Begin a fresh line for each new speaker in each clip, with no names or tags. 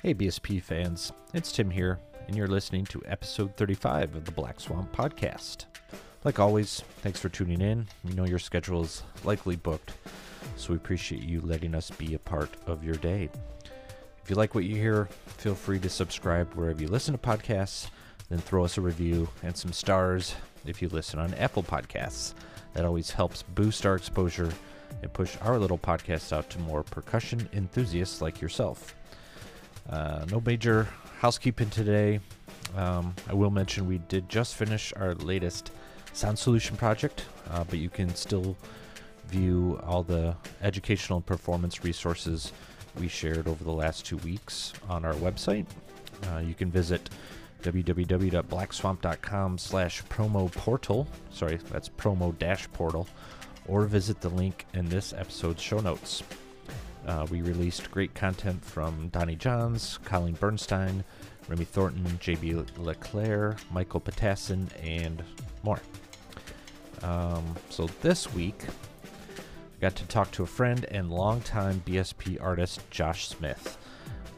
Hey, BSP fans, it's Tim here, and you're listening to episode 35 of the Black Swamp Podcast. Like always, thanks for tuning in. We know your schedule is likely booked, so we appreciate you letting us be a part of your day. If you like what you hear, feel free to subscribe wherever you listen to podcasts, then throw us a review and some stars if you listen on Apple Podcasts. That always helps boost our exposure and push our little podcast out to more percussion enthusiasts like yourself. Uh, no major housekeeping today. Um, I will mention we did just finish our latest sound solution project, uh, but you can still view all the educational performance resources we shared over the last two weeks on our website. Uh, you can visit www.blackswamp.com slash promo portal. Sorry, that's promo dash portal. Or visit the link in this episode's show notes. Uh, we released great content from Donnie Johns, Colleen Bernstein, Remy Thornton, JB LeClaire, Michael Patassin, and more. Um, so this week, I got to talk to a friend and longtime BSP artist, Josh Smith.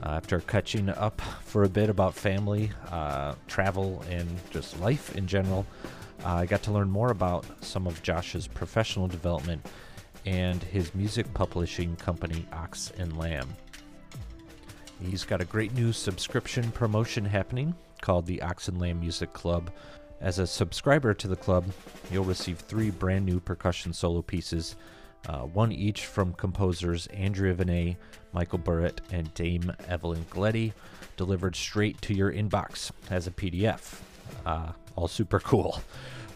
Uh, after catching up for a bit about family, uh, travel, and just life in general, uh, I got to learn more about some of Josh's professional development and his music publishing company, Ox and Lamb. He's got a great new subscription promotion happening called the Ox and Lamb Music Club. As a subscriber to the club, you'll receive three brand new percussion solo pieces, uh, one each from composers Andrea Venet, Michael Burritt, and Dame Evelyn Glennie, delivered straight to your inbox as a PDF. Uh, all super cool.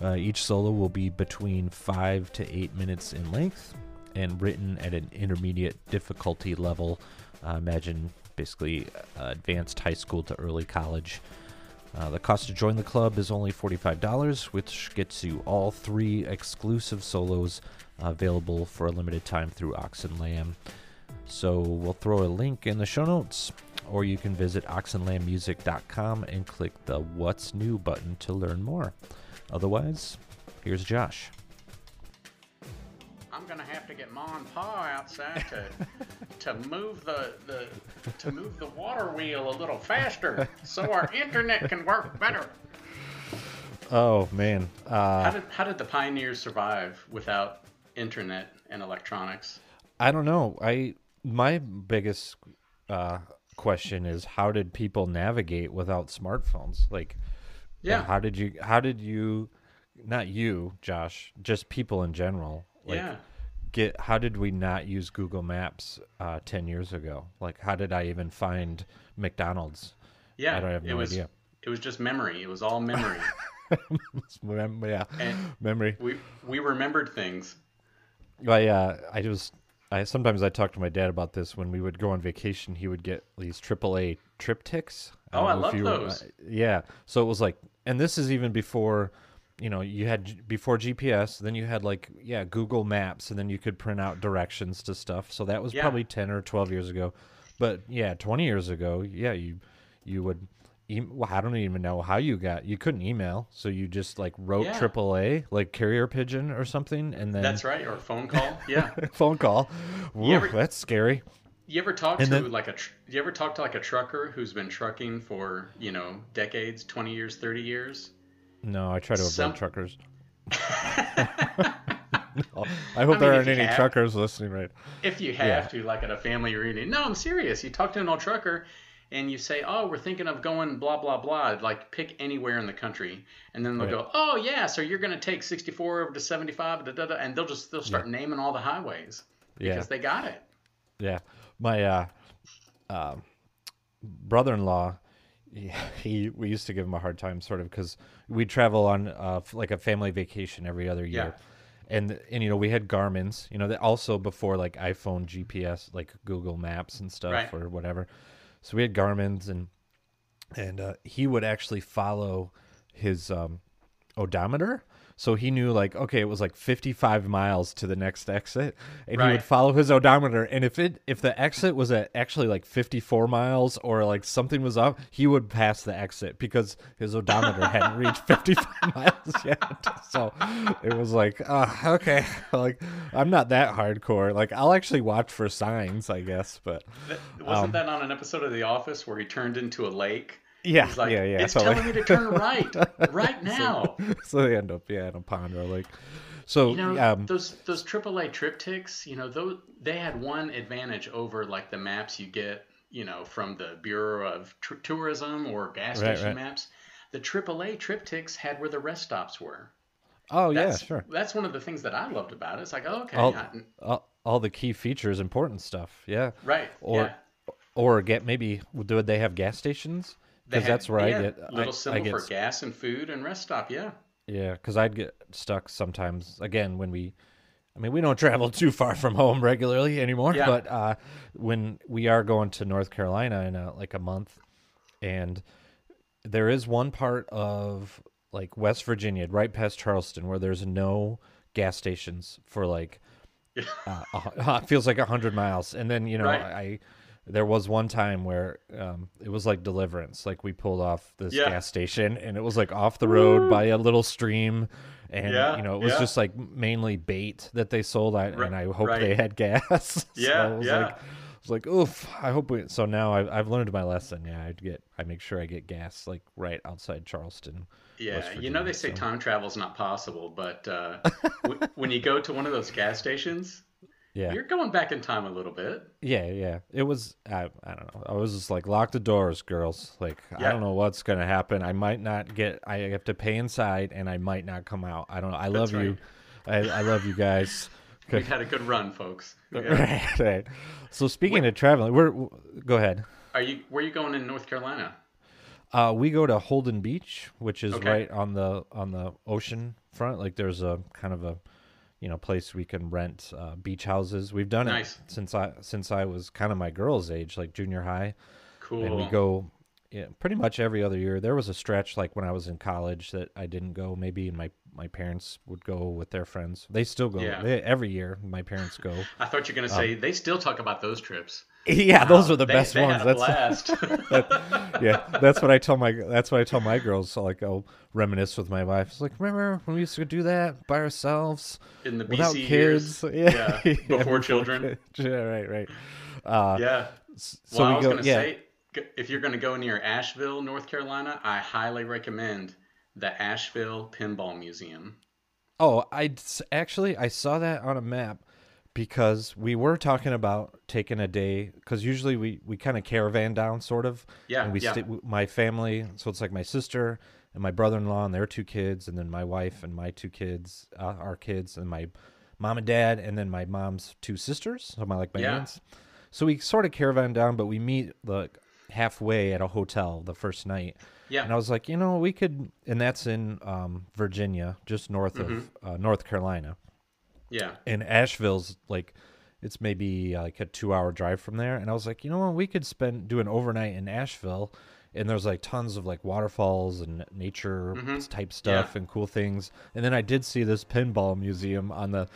Uh, each solo will be between five to eight minutes in length and written at an intermediate difficulty level. Uh, imagine basically uh, advanced high school to early college. Uh, the cost to join the club is only $45, which gets you all three exclusive solos available for a limited time through Ox and Lamb. So we'll throw a link in the show notes, or you can visit oxandlambmusic.com and click the What's New button to learn more. Otherwise, here's Josh.
I'm gonna have to get Ma and Pa outside to to move the, the to move the water wheel a little faster so our internet can work better.
Oh man, uh,
How did how did the pioneers survive without internet and electronics?
I don't know. I my biggest uh, question is how did people navigate without smartphones? Like,
Yeah.
how did you? How did you? Not you, Josh. Just people in general. Like,
yeah.
Get how did we not use Google Maps uh, ten years ago? Like, how did I even find McDonald's?
Yeah.
I don't have
it
no
was
idea.
it was just memory. It was all memory.
Yeah,
And-
memory.
we we remembered things.
I uh, I just I sometimes I talk to my dad about this when we would go on vacation. He would get these AAA TripTiks.
Oh, I love those.
uh, yeah, so it was like, and this is even before, you know, you had before GPS. Then you had like yeah Google Maps, and then you could print out directions to stuff. So that was
Yeah.
probably ten or twelve years ago. But yeah, twenty years ago, yeah, you you would. E- well, I don't even know how you got. You couldn't email, so you just like wrote
Yeah.
AAA, like carrier pigeon or something, and then
That's right. Or phone call. Yeah.
phone call. Woo,
ever-
that's scary.
You ever talk
And
to
then-
like a tr- you ever talk to like a trucker who's been trucking for you know decades, twenty years, thirty years?
No, I try to avoid
Some-
truckers. No, I hope
mean,
there aren't any
have-
truckers listening, right?
If you have
Yeah.
to, like at a family reunion. No, I'm serious. You talk to an old trucker and you say, "Oh, we're thinking of going blah blah blah." Like pick anywhere in the country, and then they'll
Right.
go, "Oh yeah, so you're going to take 64 over to 75, da, da, da, and they'll just they'll start naming all the highways
Yeah.
because they got it.
Yeah, my uh, um brother-in-law, he, he we used to give him a hard time, sort of, because we travel on uh, like a family vacation every other year, and and you know we had Garmin's, you know, that also before like iPhone GPS, like Google Maps and stuff
Right.
or whatever. So we had Garmin's, and and uh, he would actually follow his um, odometer. So he knew like okay, it was like 55 miles to the next exit, and he would follow his odometer. And if it if the exit was at actually like 54 miles or like something was up, he would pass the exit because his odometer hadn't reached 55 miles yet. So it was like, uh, okay, like I'm not that hardcore. Like I'll actually watch for signs, I guess, but
Th- Wasn't
Um,
that on an episode of The Office where he turned into a lake?
Yeah,
like,
yeah, yeah.
it's
totally.
telling me to turn right, right now.
so they end up yeah in a pond or a. So
You know,
um,
those those AAA TripTiks, you know, those they had one advantage over like the maps you get, you know, from the Bureau of Tr- Tourism or gas
Right,
station
right.
maps. The AAA TripTiks had where the rest stops were.
oh yeah, sure.
That's one of the things that I loved about it. It's like, oh, okay,
All,
I-
all, all the key features, important stuff. Yeah.
right,
Or
yeah.
or get maybe would they have gas stations? Because that's where
yeah,
I get a
little
I,
symbol
I get
for gas and food and rest stop. Yeah,
yeah. Because I'd get stuck sometimes. Again, when we, I mean, we don't travel too far from home regularly anymore.
Yeah.
But uh, when we are going to North Carolina in a, like a month, and there is one part of like West Virginia, right past Charleston, where there's no gas stations for like uh, a feels like a hundred miles. And then you know
Right.
I there was one time where um, it was like deliverance. Like we pulled off this
Yeah.
gas station, and it was like off the road by a little stream. And
Yeah,
you know, it was
yeah.
just like mainly bait that they sold, I, and I hope
right.
they had gas.
Yeah,
so it was
yeah.
like, I was like, oof. I hope we. So now I've, I've learned my lesson. Yeah, I get. I make sure I get gas like right outside Charleston.
yeah.
West
You know, they say
so-
time is not possible, but uh, w- when you go to one of those gas stations,
Yeah,
you're going back in time a little bit.
yeah, yeah. It was. I, I don't know. I was just like, lock the doors, girls. Like, I don't know what's gonna happen. I might not get. I have to pay inside, and I might not come out. I don't know. I love
That's
you. I, I love you guys.
We've had a good run, folks. Yeah.
right, right. So speaking of traveling, we're go ahead.
Are you? Where are you going in North Carolina?
Uh, we go to Holden Beach, which is
Okay.
right on the on the ocean front. Like there's a kind of a you know place we can rent uh, beach houses. We've done
Nice.
it since I since I was kind of my girl's age, like junior high,
Cool.
and we go yeah, pretty much every other year. There was a stretch like when I was in college that I didn't go. Maybe my my parents would go with their friends. They still go
Yeah.
they, every year. My parents go.
I thought you were going to say they still talk about those trips.
yeah, those are the
They-
best
they
ones. That's
blast.
yeah, that's what I tell my that's what I tell my girls. So like I'll reminisce with my wife. It's like, remember when we used to do that by ourselves
in the BC
without kids?
years.
Yeah,
Yeah, before children.
Yeah, right, right. Uh,
Yeah.
s-
Well,
So
I was
go.
going to
Yeah,
say, if you're going to go near Asheville, North Carolina, I highly recommend the Asheville Pinball Museum.
Oh, I actually I saw that on a map because we were talking about taking a day because usually we we kind of caravan down sort of.
Yeah,
And we
yeah.
stay, my family, so it's like my sister and my brother-in-law and their two kids, and then my wife and my two kids, uh, our kids, and my mom and dad, and then my mom's two sisters, so my like my
Yeah.
aunts. So we sort of caravan down, but we meet like halfway at a hotel the first night.
Yeah.
And I was like, you know, we could, and that's in um, Virginia, just north of
Mm-hmm.
uh, North Carolina.
Yeah.
And Asheville's like, it's maybe like a two-hour drive from there. And I was like, you know what, we could spend do an overnight in Asheville, and there's like tons of like waterfalls and nature mm-hmm. type stuff and cool things. And then I did see this pinball museum on the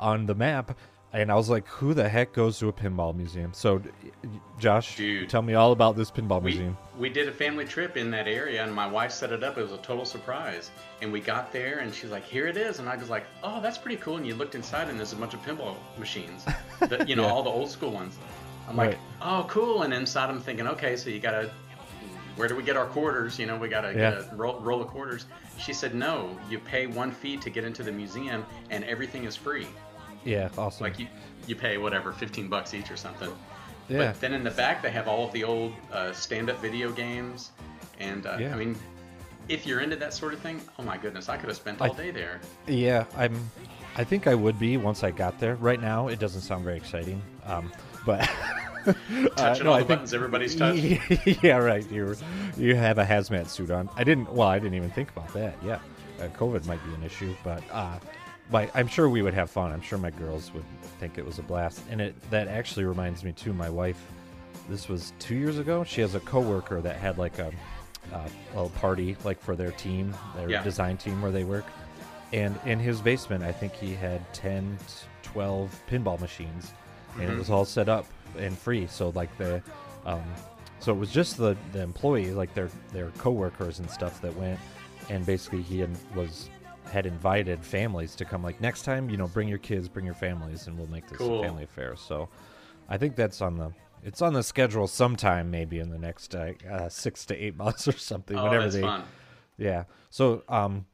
on the map. And I was like, "Who the heck goes to a pinball museum?" So, Josh,
Dude.
tell me all about this pinball
We,
museum.
we did a family trip in that area, and my wife set it up. It was a total surprise. And we got there, and she's like, "Here it is," and I was like, "Oh, that's pretty cool." And you looked inside, and there's a bunch of pinball machines, the, you know,
Yeah.
all the old school ones. I'm like, "Oh, cool!" And inside, I'm thinking, "Okay, so you gotta, where do we get our quarters? You know, we gotta
Yeah.
get a roll, roll of quarters." She said, "No, you pay one fee to get into the museum, and everything is free.
Yeah, awesome.
Like you, you pay whatever, 15 bucks each or something."
yeah,
But then in the back, they have all of the old uh, stand-up video games, and uh,
Yeah.
I mean, if you're into that sort of thing, oh my goodness, I could have spent
I-
all day there.
Yeah, I'm. I think I would be once I got there. Right now, it doesn't sound very exciting. Um, but
Touching
no,
all
I
the
think-
buttons everybody's touched.
yeah, right. You you have a hazmat suit on. I didn't. Well, I didn't even think about that. Yeah, uh, COVID might be an issue, but uh, but I'm sure we would have fun. I'm sure my girls would think it was a blast. And it that actually reminds me too. My wife. This was two years ago. She has a coworker that had like a, uh, a party like for their team, their
Yeah.
design team where they work and in his basement, I think he had 10, 12 pinball machines, and
Mhm.
it was all set up and free. So like the, um, so it was just the the employee, like their their coworkers and stuff that went, and basically he was had invited families to come. Like next time, you know, bring your kids, bring your families, and we'll make this
Cool.
a family affair. So, I think that's on the. It's on the schedule sometime, maybe in the next uh, uh, six to eight months or something.
Oh,
whenever they,
fun.
yeah. So, um,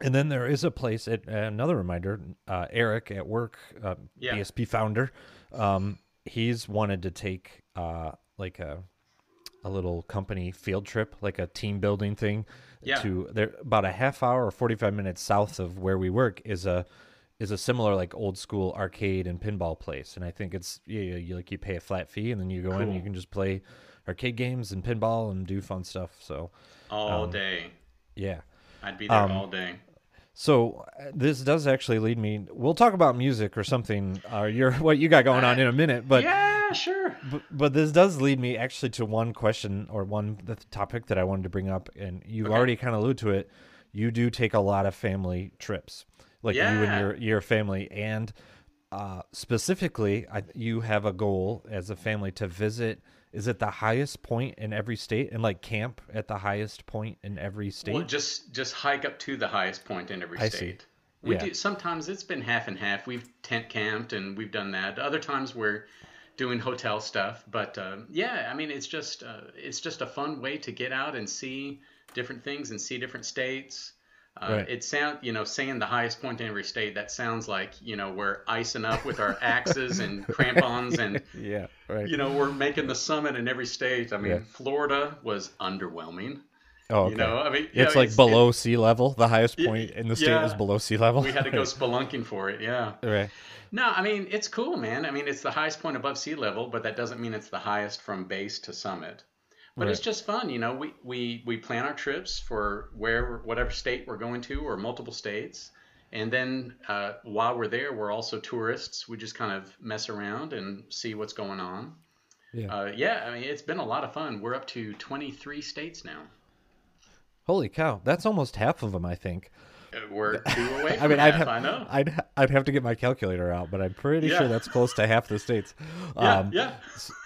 and then there is a place at another reminder. Uh, Eric at work, uh,
Yeah.
BSP founder, um, he's wanted to take uh, like a a little company field trip, like a team building thing.
Yeah.
To there, about a half hour or forty five minutes south of where we work is a is a similar like old school arcade and pinball place, and I think it's yeah, yeah, you like you pay a flat fee and then you go in, and you can just play arcade games and pinball and do fun stuff. So
All
Um,
day.
yeah.
I'd be there
um,
all day.
So uh, this does actually lead me. We'll talk about music or something, or your what you got going on in a minute. But
yeah, sure.
but, but this does lead me actually to one question or one the topic that I wanted to bring up, and you've
Okay.
already kind of alluded to it. You do take a lot of family trips, like you and your your family, and uh, specifically, I, you have a goal as a family to visit. Is it the highest point in every state, and like camp at the highest point in every state?
Well, just just hike up to the highest point in every
I see.
state. We
Yeah.
do sometimes it's been half and half. We've tent camped and we've done that. Other times we're doing hotel stuff. But uh, yeah, I mean it's just uh, it's just a fun way to get out and see different things and see different states. Uh,
Right.
It sounds, you know saying the highest point in every state. That sounds like you know we're icing up with our axes and crampons and
yeah, right.
you know we're making the summit in every state. I mean
Yeah.
Florida was underwhelming.
oh, okay.
You know I mean
it's
know,
like below sea level. The highest point in the state is below sea level.
we had to go spelunking for it. Yeah.
right.
No, I mean it's cool, man. I mean it's the highest point above sea level, but that doesn't mean it's the highest from base to summit. But it's just fun, you know. We, we we plan our trips for where whatever state we're going to, or multiple states, and then uh, while we're there, we're also tourists. We just kind of mess around and see what's going on.
Yeah.
Uh, yeah, I mean it's been a lot of fun. We're up to 23 states now.
Holy cow, that's almost half of them, I think.
We're two away from
I mean, I'd
half,
have,
I know.
I'd I'd have to get my calculator out, but I'm pretty
Yeah.
sure that's close to half the states.
yeah,
Um,
yeah.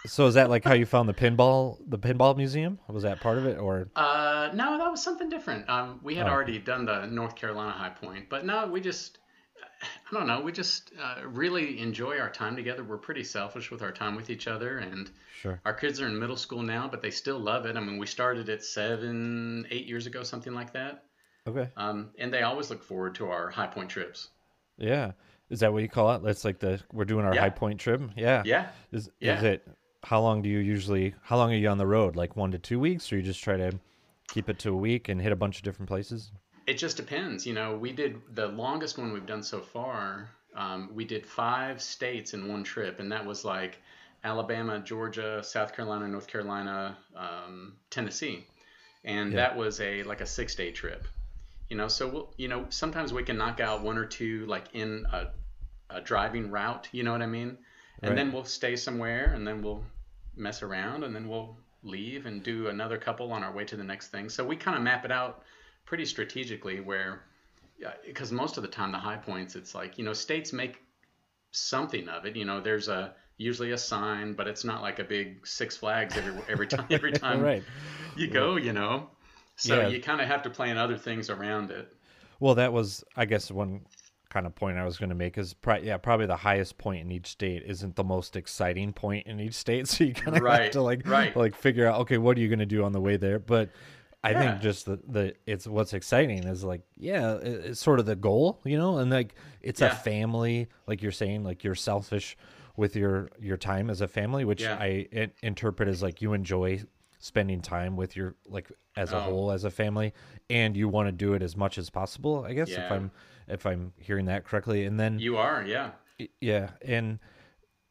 So is that like how you found the pinball, the pinball museum? Was that part of it, or
Uh, no, that was something different. Um, we had
Oh.
already done the North Carolina High Point, but no, we just, I don't know, we just uh, really enjoy our time together. We're pretty selfish with our time with each other, and
sure?
our kids are in middle school now, but they still love it. I mean, we started it seven, eight years ago, something like that,
Okay,
um, and they always look forward to our High Point trips.
yeah. Is that what you call it? That's like the we're doing our
Yeah.
high point trip. Yeah.
Yeah,
Is is
Yeah.
it? How long do you usually? How long are you on the road? Like one to two weeks, or you just try to keep it to a week and hit a bunch of different places?
It just depends. You know, we did the longest one we've done so far. Um, we did five states in one trip, and that was like Alabama, Georgia, South Carolina, North Carolina, um, Tennessee, and
Yeah.
that was a like a six day trip. You know, so we'll, you know sometimes we can knock out one or two like in a, a driving route. You know what I mean? And
Right.
then we'll stay somewhere, and then we'll mess around, and then we'll leave and do another couple on our way to the next thing. So we kind of map it out pretty strategically where because most of the time the high points it's like you know states make something of it you know there's a usually a sign but it's not like a big six flags every every time every time
right.
you go you know so
Yeah.
you kind of have to plan other things around it
Well, that was, I guess, one kind of point I was going to make is, pri- yeah, probably the highest point in each state isn't the most exciting point in each state. So you kind of have
Right,
to like,
right.
like figure out, okay, what are you going to do on the way there? But I
Yeah.
think just the, the, it's what's exciting is like, yeah, it, it's sort of the goal, you know, and like it's a family, like you're saying, like you're selfish with your, your time as a family, which
Yeah.
I in- interpret as like you enjoy spending time with your like as a
Oh.
whole as a family and you want to do it as much as possible i guess if i'm if i'm hearing that correctly and then
you are yeah
yeah and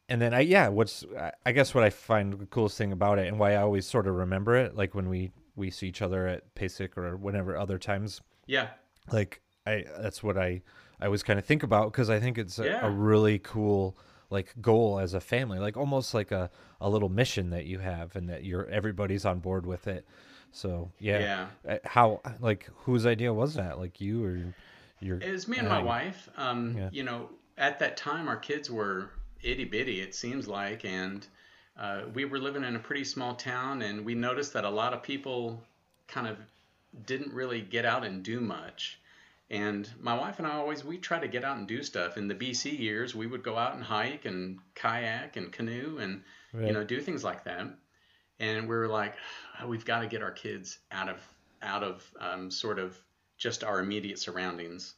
and then i yeah what's I- i guess what i find the coolest thing about it and why i always sort of remember it like when we we see each other at pasic or whenever other times
yeah
like i that's what i i always kind of think about because i think it's a,
Yeah.
a really cool like goal as a family like almost like a, a little mission that you have and that you're everybody's on board with it so yeah,
Yeah.
Uh, how like whose idea was that like you or You're,
It was me and my
uh,
wife. Um,
yeah.
You know, at that time, our kids were itty bitty, it seems like, and uh, we were living in a pretty small town, and we noticed that a lot of people kind of didn't really get out and do much. And my wife and I always we try to get out and do stuff. In the BC years, we would go out and hike and kayak and canoe and
Right.
you know do things like that. And we were like, "Oh, we've got to get our kids out of out of um, sort of just our immediate surroundings,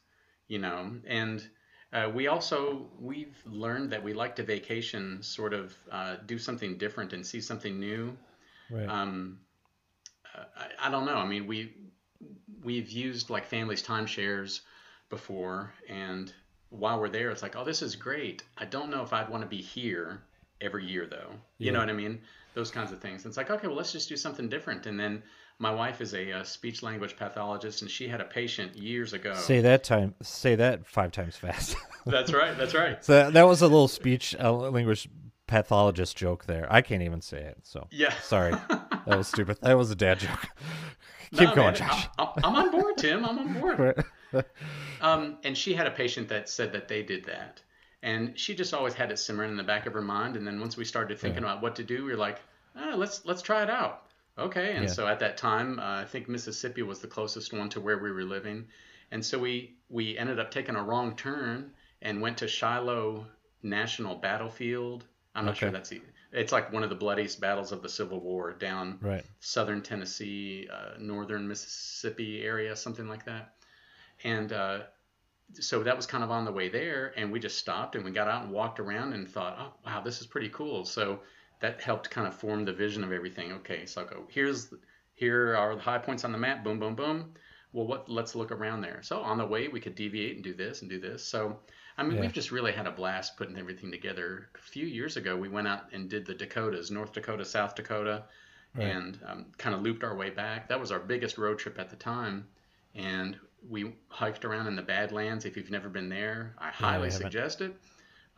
you know. And uh, we also we've learned that we like to vacation, sort of uh, do something different and see something new.
Right.
Um, uh, I, I don't know. I mean, we we've used like families timeshares before, and while we're there, it's like, oh, this is great. I don't know if I'd want to be here every year though. You
Yeah.
know what I mean? Those kinds of things. It's like, okay, well, let's just do something different. And then my wife is a, uh speech language pathologist, and she had a patient years ago.
Say that time. Say that five times fast.
That's right. That's right.
so that, that was a little speech uh, language pathologist joke there. I can't even say it. So
Yeah.
sorry, that was stupid. That was a dad joke.
No,
Keep going,
man,
Josh.
I, I'm on board, Tim. I'm on board. Um, and she had a patient that said that they did that. And she just always had it simmering in the back of her mind. And then once we started thinking about what to do, we were like, ah, let's let's try it out. Okay. And
Yeah.
so at that time, uh, I think Mississippi was the closest one to where we were living. And so we we ended up taking a wrong turn and went to Shiloh National Battlefield. I'm not sure that's it's like one of the bloodiest battles of the Civil War down
Right.
southern Tennessee, uh, northern Mississippi area, something like that. And uh, so that was kind of on the way there, and we just stopped and we got out and walked around and thought, oh wow, this is pretty cool. So that helped kind of form the vision of everything. Okay, so I'll go here's here are the high points on the map. Boom, boom, boom. Well, what? Let's look around there. So on the way, we could deviate and do this and do this. So I mean,
Yeah.
we've just really had a blast putting everything together. A few years ago, we went out and did the Dakotas, North Dakota, South Dakota,
Right.
and um, kind of looped our way back. That was our biggest road trip at the time, and we hiked around in the Badlands. If you've never been there, I highly
haven't.
suggest it.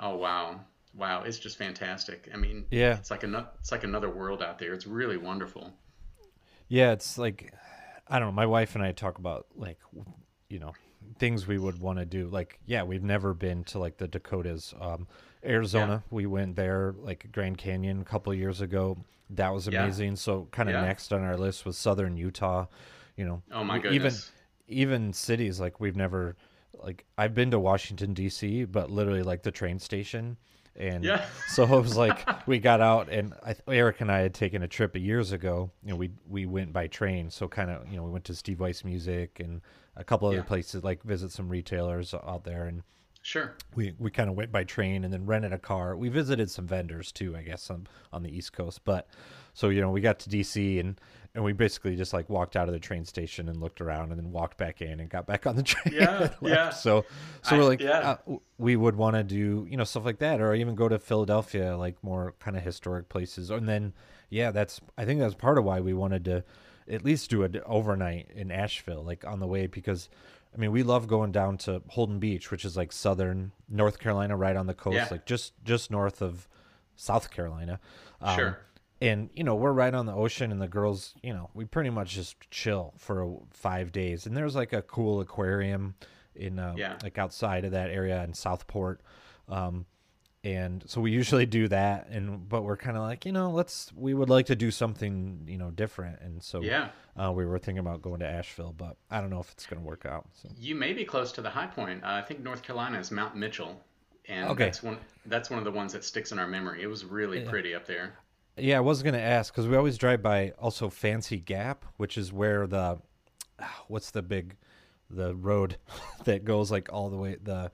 Oh wow, wow, it's just fantastic. I mean,
Yeah.
it's like another it's like another world out there. It's really wonderful.
Yeah, it's like I don't know. My wife and I talk about like you know things we would want to do. Like yeah, we've never been to like the Dakotas, um, Arizona. We went there like Grand Canyon a couple years ago. That was
Yeah.
amazing. So kind of
Yeah.
next on our list was Southern Utah. You know,
Oh my
we- even
goodness.
even cities like we've never like I've been to Washington D.C., but literally like the train station. And
Yeah.
so it was like we got out, and I, Eric and I had taken a trip years ago. You know, we we went by train, so kind of you know we went to Steve Weiss Music and a couple other
Yeah.
places, like visit some retailers out there, and
Sure.
we we kind of went by train and then rented a car. We visited some vendors too, I guess, on on the East Coast. But so you know, we got to DC and and we basically just like walked out of the train station and looked around and then walked back in and got back on the train.
Yeah, yeah.
So so
I-
we're like,
yeah.
uh, we would want to do you know stuff like that, or even go to Philadelphia, like more kind of historic places. And then yeah, that's I think that's part of why we wanted to at least do an overnight in Asheville, like on the way because. I mean, we love going down to Holden Beach, which is like southern North Carolina, right on the coast,
Yeah.
like just just north of South Carolina. Um,
Sure.
And you know, we're right on the ocean, and the girls, you know, we pretty much just chill for five days. And there's like a cool aquarium in uh,
Yeah.
like outside of that area in Southport. Um, and so we usually do that and but we're kind of like you know let's we would like to do something you know different and so
Yeah.
uh, we were thinking about going to asheville but i don't know if it's going to work out so
You may be close to the high point. Uh, I think North Carolina is Mount Mitchell, and
Okay.
that's one that's one of the ones that sticks in our memory. It was really pretty up there.
Yeah, I was gonna ask because we always drive by also Fancy Gap, which is where the what's the big the road that goes like all the way the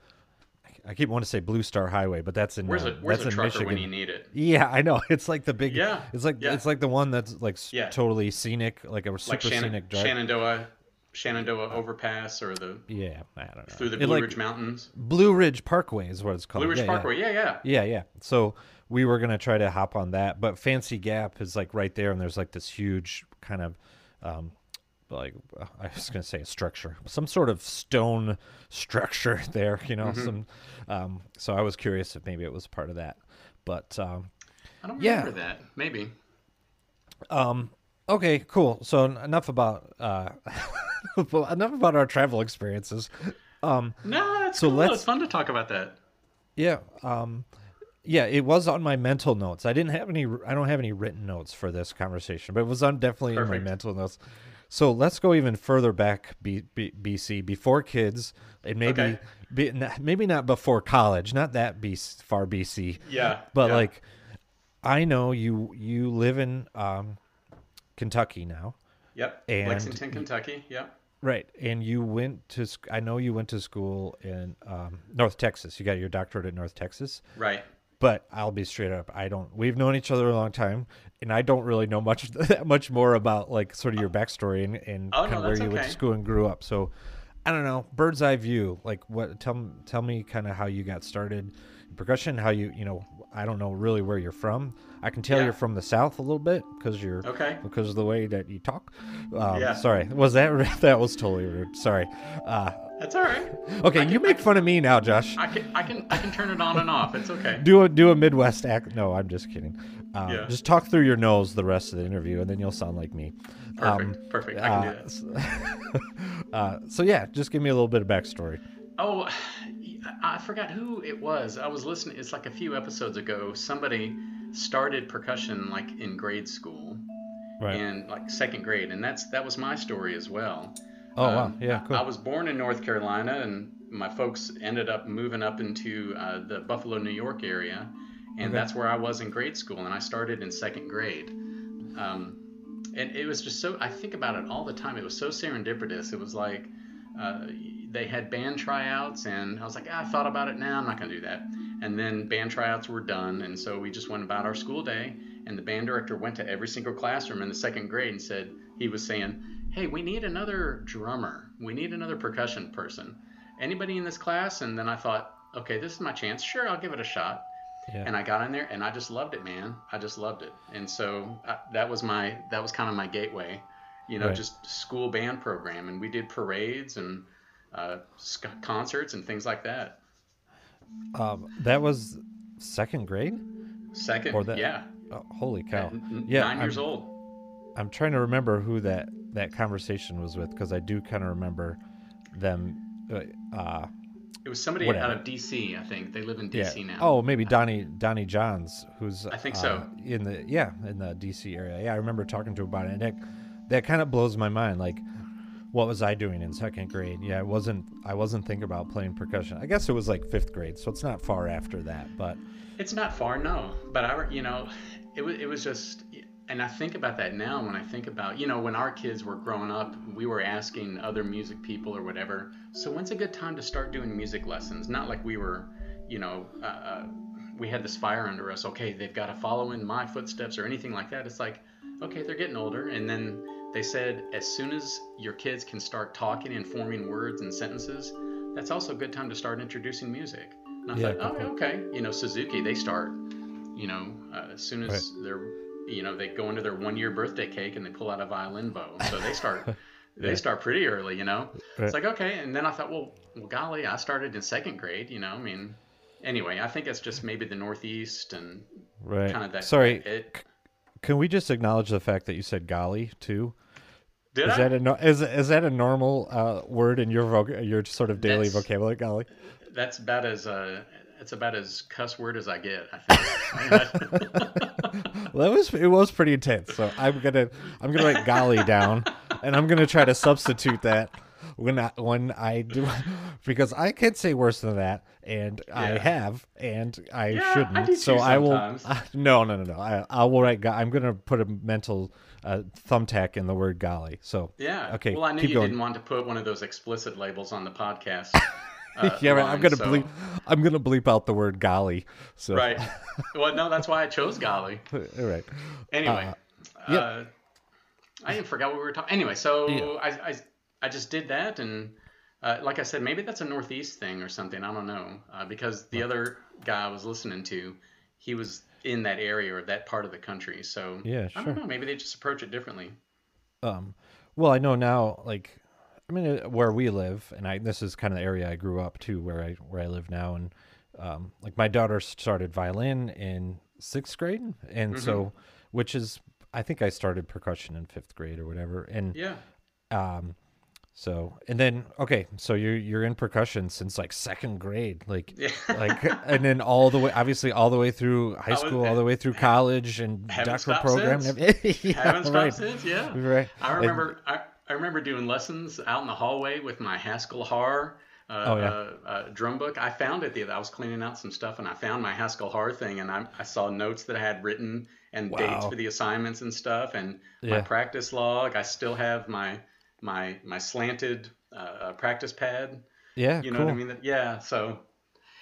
I keep wanting to say Blue Star Highway, but that's in
Where's
uh,
a where's
that's
a
in
trucker
Michigan.
when you need it?
Yeah, I know. It's like the big.
Yeah,
It's like
yeah.
it's like the one that's like
Yeah.
totally scenic, like a super
Like Shannon,
scenic drive.
Shenandoah, Shenandoah overpass or the
Yeah, I don't know.
through the Blue
like,
Ridge Mountains.
Blue Ridge Parkway is what it's called.
Blue Ridge
Yeah, yeah.
Parkway. Yeah, yeah.
Yeah, yeah. So we were gonna try to hop on that, but Fancy Gap is like right there, and there's like this huge kind of, um, like I was gonna say a structure, some sort of stone structure there, you know.
Mm-hmm.
Some, um, so I was curious if maybe it was part of that, but um,
I don't
Yeah.
remember that. Maybe.
um, okay, cool. So enough about uh, enough about our travel experiences. Um,
No, that's
So
cool.
let's-
It's fun to talk about that.
yeah. Um, yeah, it was on my mental notes. I didn't have any. I don't have any written notes for this conversation, but it was on definitely in my mental notes. So let's go even further back, B, B, BC, before kids, and maybe,
Okay.
be, maybe not before college, not that B, far BC,
Yeah.
but
yeah.
like, I know you you live in um, Kentucky now,
Yep.
and-
Lexington, Kentucky. Yep.
right? And you went to. I know you went to school in um, North Texas. You got your doctorate at North Texas.
Right.
But I'll be straight up. I don't. We've known each other a long time, and I don't really know much that much more about like sort of your backstory and, and
Oh,
kind
no,
of where you went
okay.
to school and grew up. So, I don't know. Bird's eye view. Like, what? Tell tell me kind of how you got started in percussion. How you you know. I don't know really where you're from. I can tell
Yeah.
you're from the south a little bit because you're
Okay.
because of the way that you talk. Um,
Yeah.
Sorry, was that that was totally rude? Sorry. Uh,
That's all right.
okay,
I
you
can-
make fun of me now, Josh.
I can I can I can turn it on and off. It's okay.
do a do a Midwest act. No, I'm just kidding. Um,
Yeah.
Just talk through your nose the rest of the interview, and then you'll sound like me.
Perfect.
Um,
Perfect. I can do
uh,
that.
s- uh, so yeah, just give me a little bit of backstory.
Oh, I forgot who it was. I was listening. It's like a few episodes ago. Somebody started percussion like in grade school
Right.
and like second grade, and that's that was my story as well.
Oh wow.
Um,
Yeah. Cool.
I was born in North Carolina, and my folks ended up moving up into uh, the Buffalo, New York area, and
Okay.
that's where I was in grade school, and I started in second grade. Um, and it was just so I think about it all the time. It was so serendipitous. It was like uh, they had band tryouts, and I was like, ah, I thought about it. Now I'm not gonna do that. And then band tryouts were done, and so we just went about our school day. And the band director went to every single classroom in the second grade and said he was saying, "Hey, we need another drummer. We need another percussion person. Anybody in this class?" And then I thought, okay, this is my chance. Sure, I'll give it a shot
yeah.
and I got in there and I just loved it, man. I just loved it, and so I, that was my that was kind of my gateway, you know,
Right.
just school band program, and we did parades and uh, sc- concerts and things like that.
um, that was second grade.
Second,
Or that-
yeah,
Oh, holy cow. Yeah.
nine years
I'm,
old.
I'm trying to remember who that that conversation was with because I do kind of remember them. Uh, uh,
It was somebody
whatever.
out of D.C. I think they live in
yeah.
D.C. now.
Oh, maybe Donnie Donnie Johns, who's
I think
uh,
so.
in the yeah in the DC area. Yeah, I remember talking to him about it. And that that kind of blows my mind. Like, what was I doing in second grade? Yeah, I wasn't I wasn't thinking about playing percussion. I guess it was like fifth grade, so it's not far after that. But
It's not far, no. But I, you know, it was it was just, and I think about that now when I think about, you know, when our kids were growing up, we were asking other music people or whatever. So when's a good time to start doing music lessons? Not like we were, you know, uh, uh, we had this fire under us. Okay, they've got to follow in my footsteps or anything like that. It's like, okay, they're getting older, and then they said as soon as your kids can start talking and forming words and sentences, that's also a good time to start introducing music. And I
Yeah,
thought, oh, okay. You know, Suzuki, they start, you know, uh, as soon as they're, you know, they go into their one year birthday cake and they pull out a violin bow. So they start, they
Yeah.
start pretty early, you know.
Right.
It's like, okay. And then I thought, well, well, golly, I started in second grade, you know, I mean, anyway, I think it's just maybe the Northeast and
right.
kind of that.
Sorry,
It,
can we just acknowledge the fact that you said golly too?
did
Is
I?
that a is is that a normal uh, word in your voc- your sort of daily
That's-
vocabulary? Golly.
That's about as, uh, it's about as cuss word as I get, I think.
Well, that was it was pretty intense. So I'm gonna I'm gonna write golly down, and I'm gonna try to substitute that when I when I do because I can't say worse than that, and I have, and I
Yeah,
shouldn't.
do
so I will. no, no, no, no. I I will write. I'm gonna put a mental uh, thumbtack in the word golly. So
Yeah.
Okay,
Well, I knew you
going.
didn't want to put one of those explicit labels on the podcast. Uh,
yeah, right, I'm gonna
so-
bleep. I'm gonna bleep out the word golly. So
Right. well, no, that's why I chose golly.
all right.
Anyway,
Uh, yeah.
uh, I even forgot what we were talking. Anyway, so
Yeah.
I, I I just did that, and uh, like I said, maybe that's a Northeast thing or something. I don't know uh, because the other guy I was listening to, he was in that area or that part of the country. So
Yeah, sure.
I don't know. Maybe they just approach it differently.
Um, well, I know now, like, I mean, uh, where we live, and I this is kind of the area I grew up to, where I where I live now, and um, like my daughter started violin in sixth grade, and
Mm-hmm.
so which is I think I started percussion in fifth grade or whatever, and
Yeah.
um, So and then okay, so you're you're in percussion since like second grade, like
Yeah.
like and then all the way obviously all the way through high
was-
school, all the way through college and doctoral program.
since.
Yeah,
Haven't stopped
right.
since, yeah.
Right.
I
And-
remember I, I remember doing lessons out in the hallway with my Haskell Harr uh,
Oh, yeah.
uh, uh, drum book. I found it the other. I was cleaning out some stuff and I found my Haskell Harr thing and I, I saw notes that I had written and dates for the assignments and stuff and my practice log. I still have my my my slanted uh, uh, practice pad.
yeah,
You know
cool.
what I mean? Yeah. So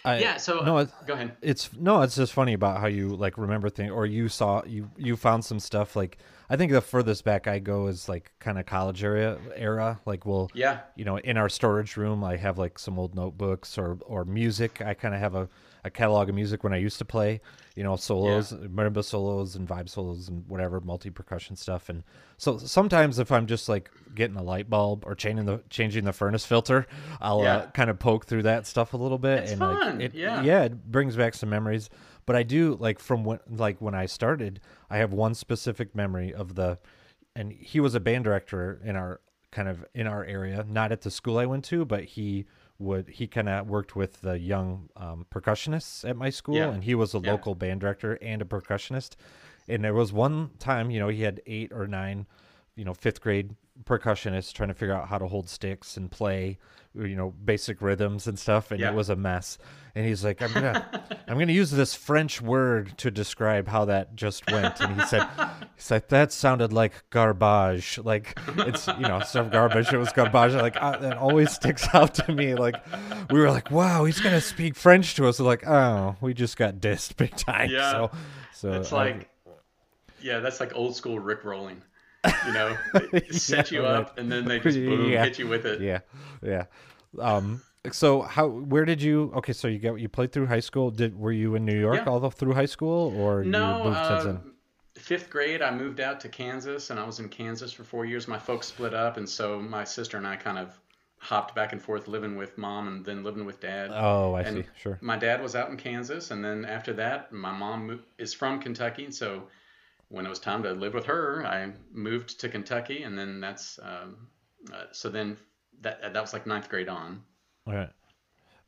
I-
yeah. So
no, it,
go ahead.
it's no, it's just funny about how you like remember things, or you saw you you found some stuff. Like I think the furthest back I go is like kind of college area era. Like we'll
Yeah.
you know in our storage room I have like some old notebooks or or music. I kind of have a, a catalog of music when I used to play. You know solos, marimba solos and vibe solos and whatever multi percussion stuff. And so sometimes if I'm just like getting a light bulb or changing the changing the furnace filter, I'll uh, kind of poke through that stuff a little bit.
It's
and
fun,
Like, it,
yeah.
yeah, it brings back some memories. But I do like from when like when I started, I have one specific memory of the, and he was a band director in our kind of in our area, not at the school I went to, but he would he kind of worked with the young um, percussionists at my school,
Yeah.
and he was a
Yeah.
local band director and a percussionist. And there was one time, you know, he had eight or nine, you know, fifth grade percussionist trying to figure out how to hold sticks and play, you know, basic rhythms and stuff, and
Yeah.
it was a mess. And he's like, "I'm gonna, I'm gonna use this French word to describe how that just went." And he said, "He's like that sounded like garbage, like it's you know, some garbage. It was garbage. Like uh, that always sticks out to me. Like we were like, wow, he's gonna speak French to us. Like, oh, we just got dissed big time.
Yeah.
So, so
It's like, yeah, that's like old school Rick rolling. You know, set
Yeah,
you up
right.
and then they just boom
Yeah.
hit you with it.
yeah yeah um so how where did you okay so you got you played through high school did were you in new york
Yeah.
all the, through high school or
No, uh, fifth grade, I moved out to Kansas, and I was in Kansas for four years. My folks split up, and so my sister and I kind of hopped back and forth, living with mom and then living with dad.
oh i
and
see sure
My dad was out in Kansas, and then after that, my mom is from Kentucky, so when it was time to live with her, I moved to Kentucky, and then that's um, uh, so then that that was like ninth grade on.
all right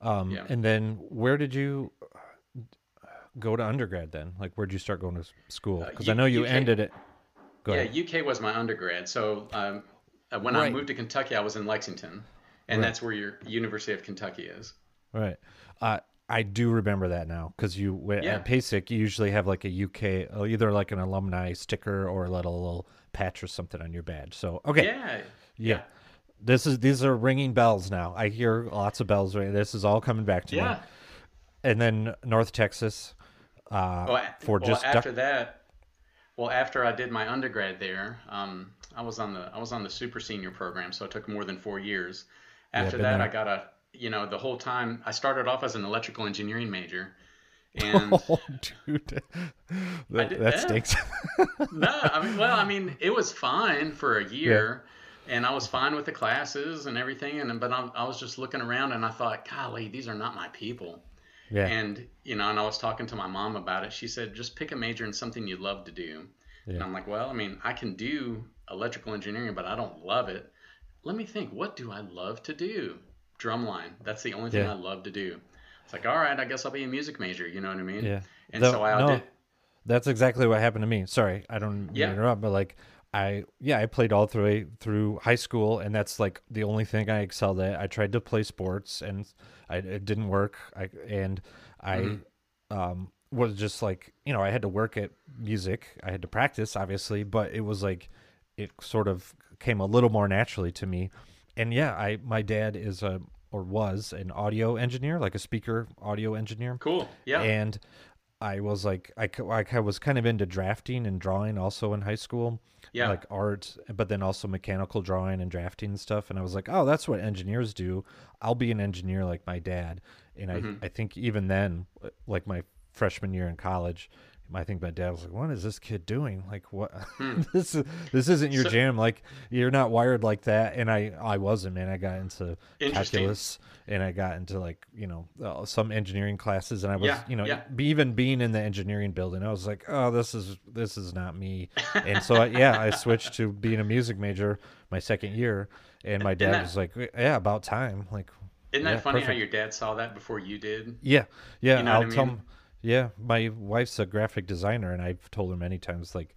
um
Yeah.
and then where did you uh, go to undergrad then like where'd you start going to school because I know you
UK.
ended it go
yeah,
ahead
UK was my undergrad. So um, uh, when I moved to Kentucky, I was in Lexington, and
Right.
that's where your University of Kentucky is.
Right. Uh, I do remember that now because you
Yeah.
at PASIC you usually have like a UK, uh, either like an alumni sticker or a little, little patch or something on your badge. So okay, yeah.
Yeah,
This is these are ringing bells now. I hear lots of bells. Right, this is all coming back to me.
yeah.
And then North Texas, uh,
Well,
for
well,
just duck-
after that, well, after I did my undergrad there, um, I was on the I was on the super senior program, so it took more than four years. After
been
that,
there.
I got a you know the whole time I started off as an electrical engineering major, and
oh, dude, that,
did-
that
yeah.
stinks.
no, I mean, well, I mean, it was fine for a year, and I was fine with the classes and everything. And but I, I was just looking around, and I thought, golly, these are not my people.
yeah,
And you know, and I was talking to my mom about it. She said, just pick a major in something you love to do. And I'm like, well, I mean, I can do electrical engineering, but I don't love it. Let me think. What do I love to do? Drumline. That's the only thing
Yeah.
I love to do. It's like, all right, I guess I'll be a music major. You know what I mean?
yeah.
And so I
no,
did.
That's exactly what happened to me. Sorry, I don't mean to
Yeah.
interrupt, but like I yeah, I played all through through high school and that's like the only thing I excelled at. I tried to play sports and I it didn't work. I and I
Mm-hmm.
um was just like, you know, I had to work at music. I had to practice obviously, but it was like it sort of came a little more naturally to me. And yeah, I my dad is a or was an audio engineer, like a speaker audio engineer
Cool. Yeah.
and I was like, I, I was kind of into drafting and drawing also in high school,
Yeah.
like art, but then also mechanical drawing and drafting and stuff. And I was like, oh, that's what engineers do. I'll be an engineer like my dad. And I,
Mm-hmm.
I think even then, like my freshman year in college, I think my dad was like, "What is this kid doing? Like, what?
Hmm.
this is this isn't your
So-
jam. Like, you're not wired like that." And I I wasn't, man. I got into calculus, and I got into like you know uh, some engineering classes, and I was
Yeah,
you know
yeah.
even being in the engineering building, I was like, "Oh, this is this is not me." and so I, yeah, I switched to being a music major my second year, and my dad
that-
was like, "Yeah, about time." Like,
Isn't that
Yeah,
funny how your dad saw that before you did?
yeah, yeah.
You know
I'll
I
tell him. Yeah, my wife's a graphic designer, and I've told her many times, like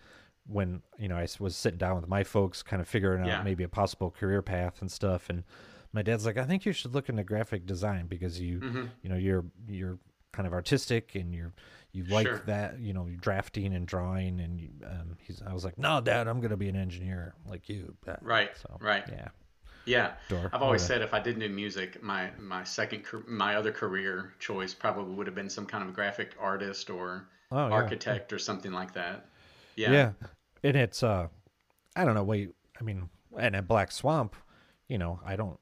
when you know I was sitting down with my folks, kind of figuring
Yeah.
out maybe a possible career path and stuff, and my dad's like, I think you should look into graphic design because you,
Mhm.
you know, you're you're kind of artistic and you're you like
Sure.
that, you know, drafting and drawing, and you, um, he's. I was like, no, dad, I'm gonna be an engineer like you. Uh,
Right,
So
right.
Yeah.
Yeah.
Door.
I've always said if I didn't do music, my my second my other career choice probably would have been some kind of graphic artist or
Oh, yeah.
architect or something like that. Yeah.
Yeah. And it's uh I don't know, wait I mean and at Black Swamp, you know, I don't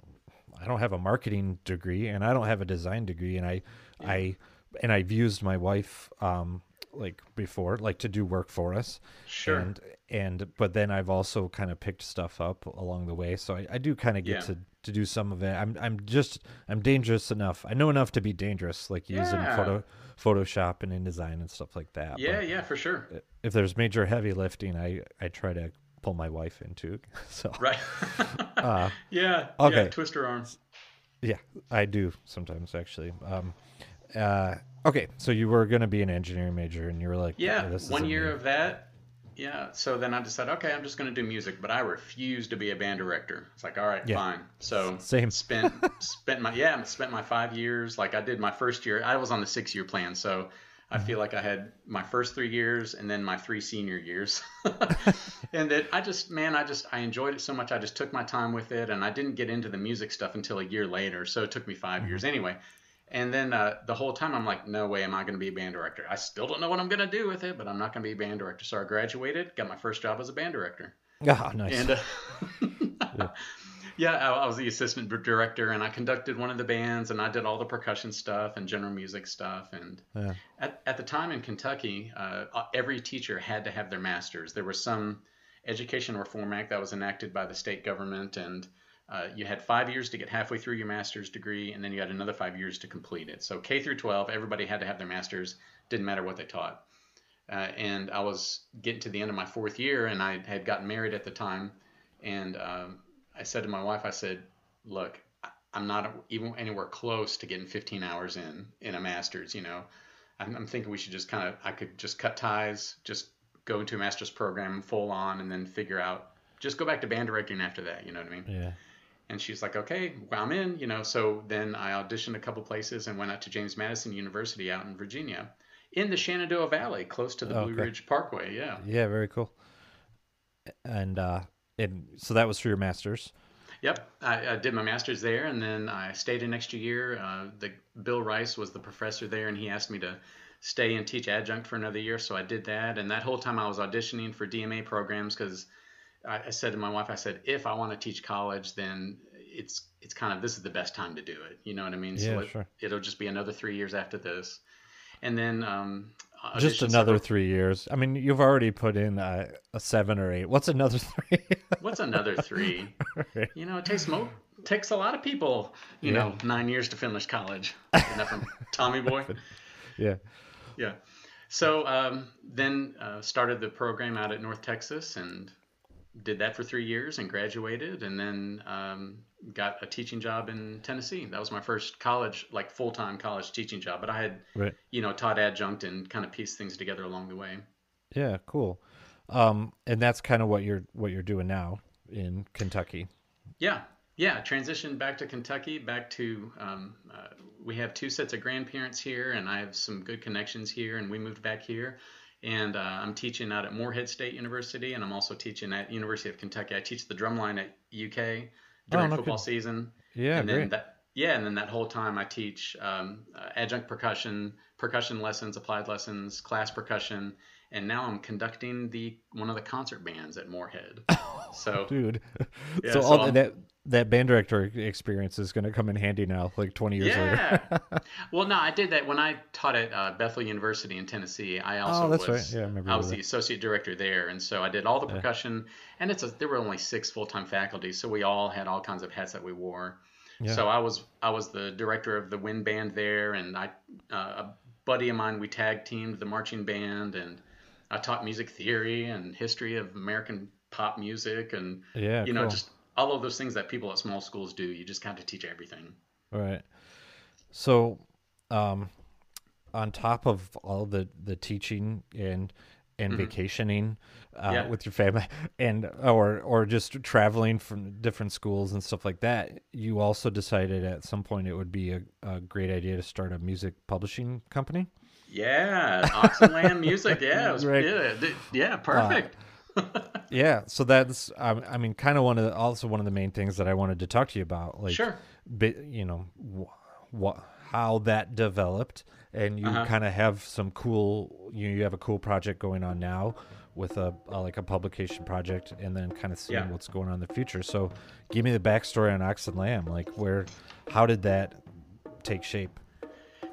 I don't have a marketing degree and I don't have a design degree and I I and I've used my wife um like before, like to do work for us.
Sure.
And and but then I've also kind of picked stuff up along the way. So I, I do kind of get
Yeah.
to to do some of it. I'm I'm just I'm dangerous enough. I know enough to be dangerous, like using photo Photoshop and InDesign and stuff like that. but-
yeah, yeah, for sure.
if there's major heavy lifting, I I try to pull my wife into. So
Right.
uh,
yeah.
okay.
Yeah, twist her arms.
yeah, I do sometimes actually. Um, uh, okay, so you were gonna be an engineering major, and you were like,
Yeah,
this
one year
me."
of that. Yeah, so then I decided, okay, I'm just going to do music, but I refuse to be a band director. It's like, all right,
Yeah.
fine. So
Same.
spent spent my yeah, spent my five years. Like I did my first year. I was on the six year plan, so I
Mm-hmm.
feel like I had my first three years and then my three senior years. and that I just man, I just I enjoyed it so much. I just took my time with it, and I didn't get into the music stuff until a year later. So it took me 5 years anyway. And then uh, the whole time I'm like, no way am I going to be a band director. I still don't know what I'm going to do with it, but I'm not going to be a band director. So I graduated, got my first job as a band director.
Ah, nice.
And uh, yeah, I, I was the assistant director, and I conducted one of the bands, and I did all the percussion stuff and general music stuff. And
Yeah.
at, at the time in Kentucky, uh, every teacher had to have their master's. There was some Education Reform Act that was enacted by the state government, and uh, you had five years to get halfway through your master's degree, and then you had another five years to complete it. So K through 12, everybody had to have their master's. Didn't matter what they taught. Uh, and I was getting to the end of my fourth year, and I had gotten married at the time. And um, I said to my wife, I said, "Look, I'm not even anywhere close to getting 15 hours in in a master's. You know, I'm, I'm thinking we should just kind of, I could just cut ties, just go into a master's program full on, and then figure out, just go back to band directing after that. You know what I mean?"
yeah.
And she's like, okay, well, I'm in, you know. So then I auditioned a couple places and went out to James Madison University out in Virginia, in the Shenandoah Valley, close to the
Oh,
Blue
okay.
Ridge Parkway. Yeah.
Yeah, very cool. And uh, and so that was for your masters.
Yep. I, I did my master's there, and then I stayed an extra year. Uh, the Bill Rice was the professor there, and he asked me to stay and teach adjunct for another year. So I did that, and that whole time I was auditioning for DMA programs because I, I said to my wife, I said, if I want to teach college, then it's it's kind of this is the best time to do it. You know what I mean?
Yeah,
so it,
sure.
it'll just be another three years after this, and then um,
Just another three years. I mean, you've already put in uh, a seven or eight. What's another three?
What's another three? You know, it takes mo takes a lot of people, you
Yeah.
know, nine years to finish college. From Tommy Boy?
yeah.
Yeah. So um, then uh, started the program out at North Texas and did that for three years and graduated, and then um, got a teaching job in Tennessee. That was my first college, like full time college teaching job. But I had,
Right.
you know, taught adjunct and kind of pieced things together along the way.
Yeah. Cool. Um, and that's kind of what you're what you're doing now in Kentucky.
Yeah, yeah. Transitioned back to Kentucky, back to um, uh, we have two sets of grandparents here, and I have some good connections here, and we moved back here. And uh, I'm teaching out at Morehead State University, and I'm also teaching at University of Kentucky. I teach the drumline at UK during
no
football
kid-
season.
Yeah.
and then
great.
that yeah, and then that whole time I teach um, uh, adjunct percussion, percussion lessons, applied lessons, class percussion, and now I'm conducting the one of the concert bands at Moorhead. So
Dude.
Yeah,
so
so
all that that band director experience is going to come in handy now, like 20 years
yeah.
later.
well, no, I did that when I taught at uh, Bethel University in Tennessee. I also
Oh, that's
was,
right. Yeah, I remember
I was the associate director there, and so I did all the percussion. And it's a, there were only six full time faculty, so we all had all kinds of hats that we wore.
Yeah.
So I was I was the director of the wind band there, and I uh, a buddy of mine we tag teamed the marching band, and I taught music theory and history of American pop music, and
yeah,
you know
cool.
just all of those things that people at small schools do. You just kind of teach everything.
Right. So, um, on top of all the the teaching and and vacationing uh,
Mm-hmm. Yeah.
with your family, and or or just traveling from different schools and stuff like that, you also decided at some point it would be a, a great idea to start a music publishing company.
Yeah, Ox music. Yeah, it was,
Right.
yeah, yeah, perfect.
Yeah, so that's I mean, kind of one of the, also one of the main things that I wanted to talk to you about, like
Sure.
bi- you know, what how that developed, and you
Uh-huh.
kind of have some cool you know, you have a cool project going on now with a, a like a publication project, and then kind of seeing
Yeah.
what's going on in the future. So, give me the backstory on Ox and Lamb, like where, how did that take shape?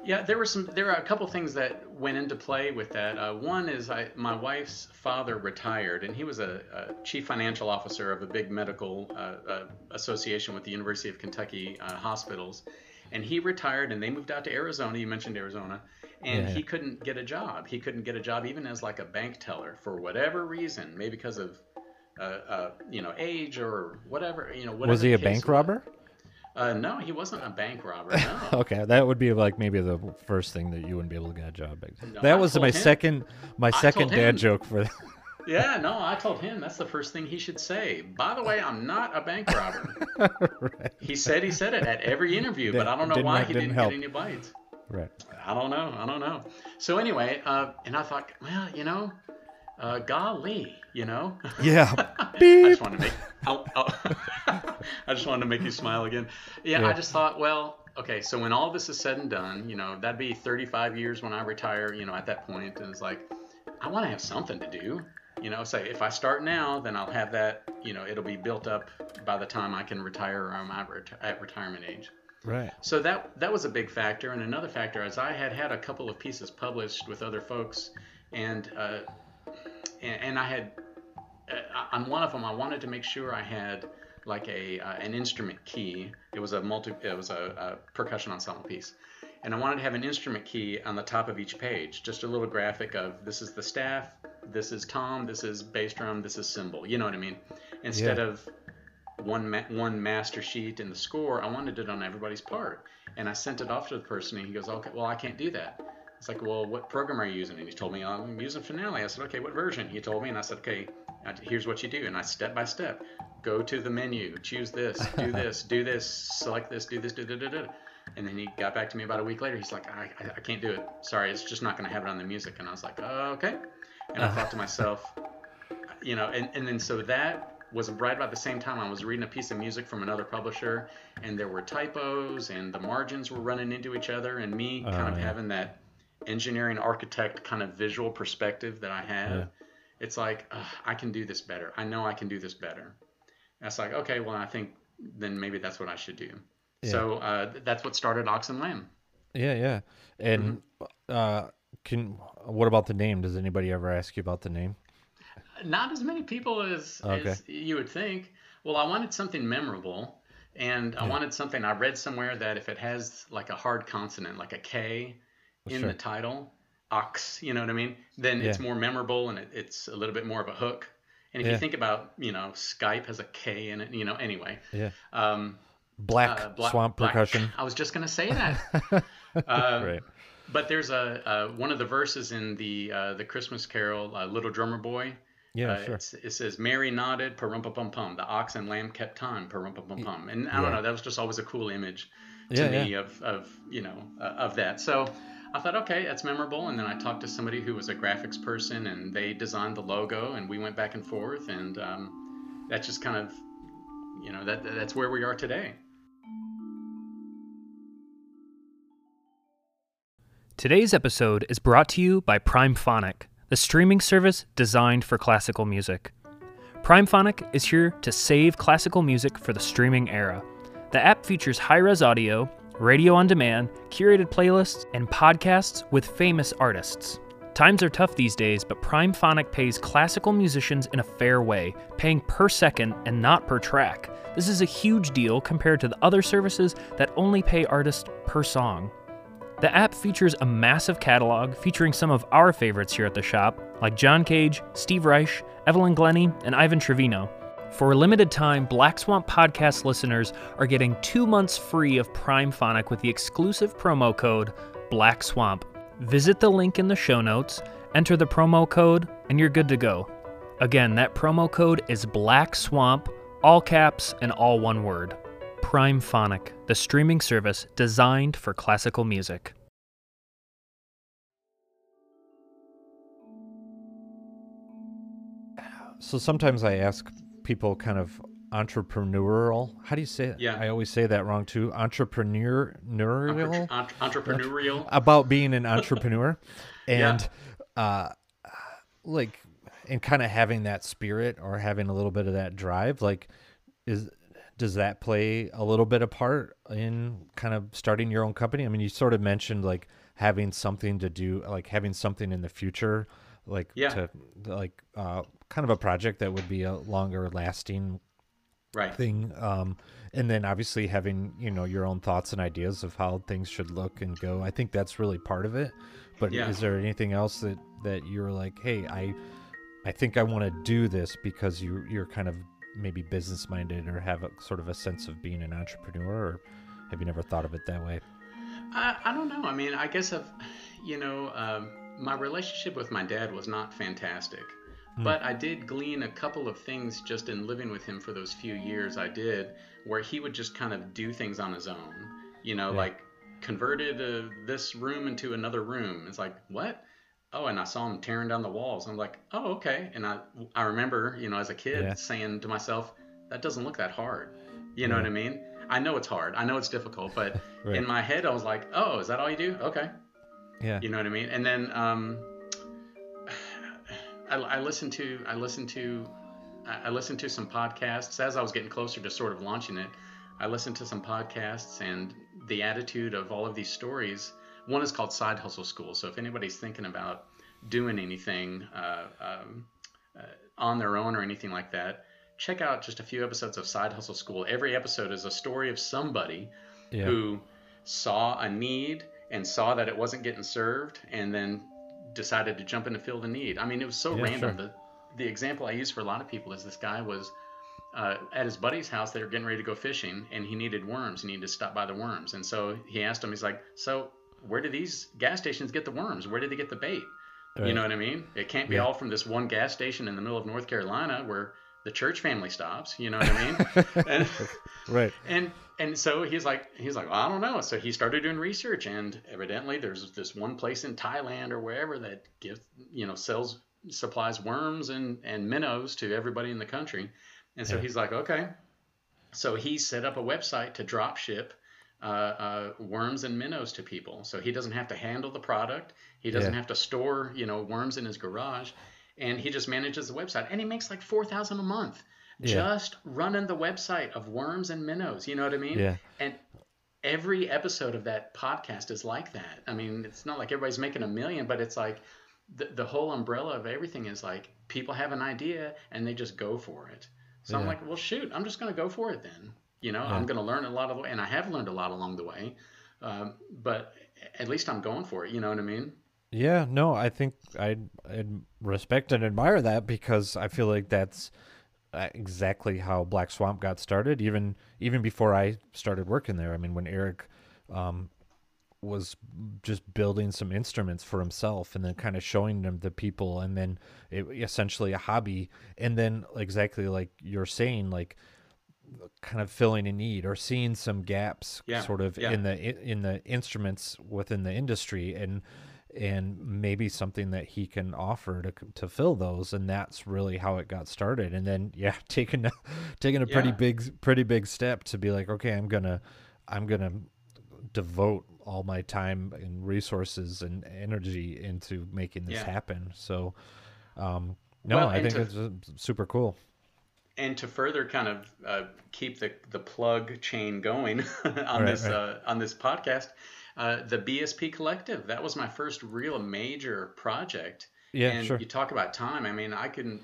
Yeah, there were some. There are a couple things that went into play with that. Uh, one is I, my wife's father retired, and he was a, a chief financial officer of a big medical uh, uh, association with the University of Kentucky uh, hospitals. And he retired, and they moved out to Arizona. You mentioned Arizona, and
Yeah.
he couldn't get a job. He couldn't get a job even as like a bank teller for whatever reason, maybe because of. Uh, uh, you know, age or whatever. You know, whatever
was he a bank
was. Uh, no, he wasn't a bank robber. No.
Okay, that would be like maybe the first thing that you wouldn't be able to get a job.
No,
that
I
was my
him.
second my
I
second dad joke for
Yeah, no, I told him that's the first thing he should say. By the way, I'm not a bank robber.
right.
He said he said it at every interview, but I don't know
Didn't-
why
didn't
he didn't
help.
get any bites.
Right.
I don't know. I don't know. So anyway, uh, and I thought, well, you know, uh, golly, you know.
Yeah.
I just wanted to make. Oh, oh. I just wanted to make you smile again. Yeah,
Yeah.
I just thought, well, okay. So when all this is said and done, you know, that'd be 35 years when I retire. You know, at that point, and it's like, I want to have something to do. You know, say if I start now, then I'll have that. You know, it'll be built up by the time I can retire or I'm at retirement age.
Right.
So that that was a big factor, and another factor is I had had a couple of pieces published with other folks, and uh, and, and I had uh, on one of them I wanted to make sure I had like a uh, an instrument key. It was a multi it was a, a percussion ensemble piece, and I wanted to have an instrument key on the top of each page, just a little graphic of this is the staff, this is tom, this is bass drum, this is cymbal. You know what I mean? Instead
Yeah.
of one ma- one master sheet in the score. I wanted it on everybody's part, and I sent it off to the person, and he goes, "Okay, well, I can't do that." It's like, "Well, what program are you using?" And he told me, "I'm using Finale." I said, "Okay, what version?" He told me, and I said, "Okay, here's what you do." And I step by step go to the menu, choose this, do this, do this, select this, do this, do da da da. And then he got back to me about a week later. He's like, I, I, I can't do it. Sorry, it's just not going to have it on the music. And I was like, oh, okay. And I thought to myself, you know, and, and then so that was right about the same time I was reading a piece of music from another publisher, and there were typos, and the margins were running into each other, and me oh, kind
Oh,
of
yeah.
having that engineering architect kind of visual perspective that I have.
Yeah.
It's like I can do this better. I know I can do this better. That's like okay, well I think then maybe that's what I should do.
Yeah.
So uh, that's what started Ox and Lamb.
Yeah, yeah. And
Mm-hmm.
uh can what about the name? Does anybody ever ask you about the name?
Not as many people as,
Okay.
as you would think. Well, I wanted something memorable, and I wanted something. I read somewhere that if it has like a hard consonant, like a K, in
Sure.
the title, ox, you know what I mean? Then it's more memorable and it, it's a little bit more of a hook. And if
Yeah.
you think about, you know, Skype has a K in it, you know. Anyway,
Yeah.
um,
Black
uh, Black-
Swamp
Black-
Percussion.
I was just gonna say that. Um,
right.
But there's a uh, one of the verses in the uh, the Christmas Carol, uh, "Little Drummer Boy."
Yeah,
uh,
sure.
it says, "Mary nodded, parumpa pum pum. The ox and lamb kept time, parumpa pum pum." And I don't
Yeah.
know, that was just always a cool image to
Yeah,
me of of you know uh, of that. So I thought, okay, that's memorable. And then I talked to somebody who was a graphics person, and they designed the logo, and we went back and forth, and um, that just kind of, you know, that that's where we are today.
Today's episode is brought to you by Primephonic, the streaming service designed for classical music. Primephonic is here to save classical music for the streaming era. The app features high res audio, radio on demand, curated playlists, and podcasts with famous artists. Times are tough these days, but Primephonic pays classical musicians in a fair way, paying per second and not per track. This is a huge deal compared to the other services that only pay artists per song. The app features a massive catalog featuring some of our favorites here at the shop, like John Cage, Steve Reich, Evelyn Glennie, and Ivan Trevino. For a limited time, Black Swamp podcast listeners are getting two months free of Primephonic with the exclusive promo code Black Swamp. Visit the link in the show notes, enter the promo code, and you're good to go. Again, that promo code is Black Swamp, all caps and all one word. Primephonic, the streaming service designed for classical music.
So sometimes I ask people kind of entrepreneurial. How do you say it?
Yeah.
I always say that wrong too. Entrepreneurial
Entre- entrepreneurial.
about being an entrepreneur and uh like and kind of having that spirit or having a little bit of that drive like is does that play a little bit of part in kind of starting your own company i mean you sort of mentioned like having something to do like having something in the future like
Yeah.
to like uh kind of a project that would be a longer lasting
Right.
thing um and then obviously having you know your own thoughts and ideas of how things should look and go i think that's really part of it but
Yeah.
is there anything else that that you're like hey i i think i want to do this because you you're kind of maybe business minded or have a sort of a sense of being an entrepreneur or have you never thought of it that way
I, I don't know. I mean, I guess I've, you know, um, my relationship with my dad was not fantastic, but I did glean a couple of things just in living with him for those few years I did, where he would just kind of do things on his own. You know,
Yeah.
like converted uh, this room into another room. It's like what? Oh, and I saw him tearing down the walls. I'm like, oh, okay. And I, I remember, you know, as a kid
Yeah.
saying to myself, that doesn't look that hard. You know what I mean? I know it's hard. I know it's difficult, but
Right.
in my head, I was like, oh, is that all you do? Okay.
Yeah
You know what I mean? And then um, I, I listened to I listened to I listened to some podcasts as I was getting closer to sort of launching it. I listened to some podcasts and the attitude of all of these stories. One is called Side Hustle School. So if anybody's thinking about doing anything uh, um, uh, on their own or anything like that, check out just a few episodes of Side Hustle School. Every episode is a story of somebody
yeah
who saw a need and saw that it wasn't getting served and then decided to jump in to fill the need. I mean, it was so
Yeah,
random.
sure.
The, the example I use for a lot of people is this guy was uh, at his buddy's house. They were getting ready to go fishing and he needed worms. He needed to stop by the worms. And so he asked him, he's like, So where do these gas stations get the worms? Where do they get the bait? You know what I mean? It can't be
Yeah.
all from this one gas station in the middle of North Carolina where the church family stops. You know what I mean? and,
right
and and so he's like he's like well, I don't know. So he started doing research, and evidently there's this one place in Thailand or wherever that gives you know sells supplies worms and and minnows to everybody in the country. And so
Yeah.
he's like okay. So he set up a website to drop ship uh, uh, worms and minnows to people. So he doesn't have to handle the product. He doesn't
Yeah.
have to store you know worms in his garage, and he just manages the website. And he makes like four thousand a month
Yeah.
just running the website of worms and minnows. You know what I mean?
Yeah.
And every episode of that podcast is like that. I mean, it's not like everybody's making a million, but it's like the, the whole umbrella of everything is like people have an idea and they just go for it. So I'm like, well, shoot, I'm just going to go for it then. You know, I'm going to learn a lot of the way, and I have learned a lot along the way. Um, but at least I'm going for it. You know what I mean?
Yeah, no, I think I I respect and admire that because I feel like that's exactly how Black Swamp got started. Even even before I started working there. I mean, when Eric um, was just building some instruments for himself and then kind of showing them the people, and then it, essentially a hobby, and then exactly like you're saying, like kind of filling a need or seeing some gaps
Yeah,
sort of
yeah.
in the in the instruments within the industry and and maybe something that he can offer to to fill those and that's really how it got started and then yeah taking a taking a pretty big pretty big step to be like okay I'm going to I'm going to devote all my time and resources and energy into making this
Yeah.
happen so um no
Well,
I think
to-
it's uh, super cool
and to further kind of uh, keep the, the plug chain going on
Right,
this
right.
Uh, on this podcast, uh, the BSP Collective that was my first real major project.
Yeah,
and
sure.
you talk about time. I mean, I can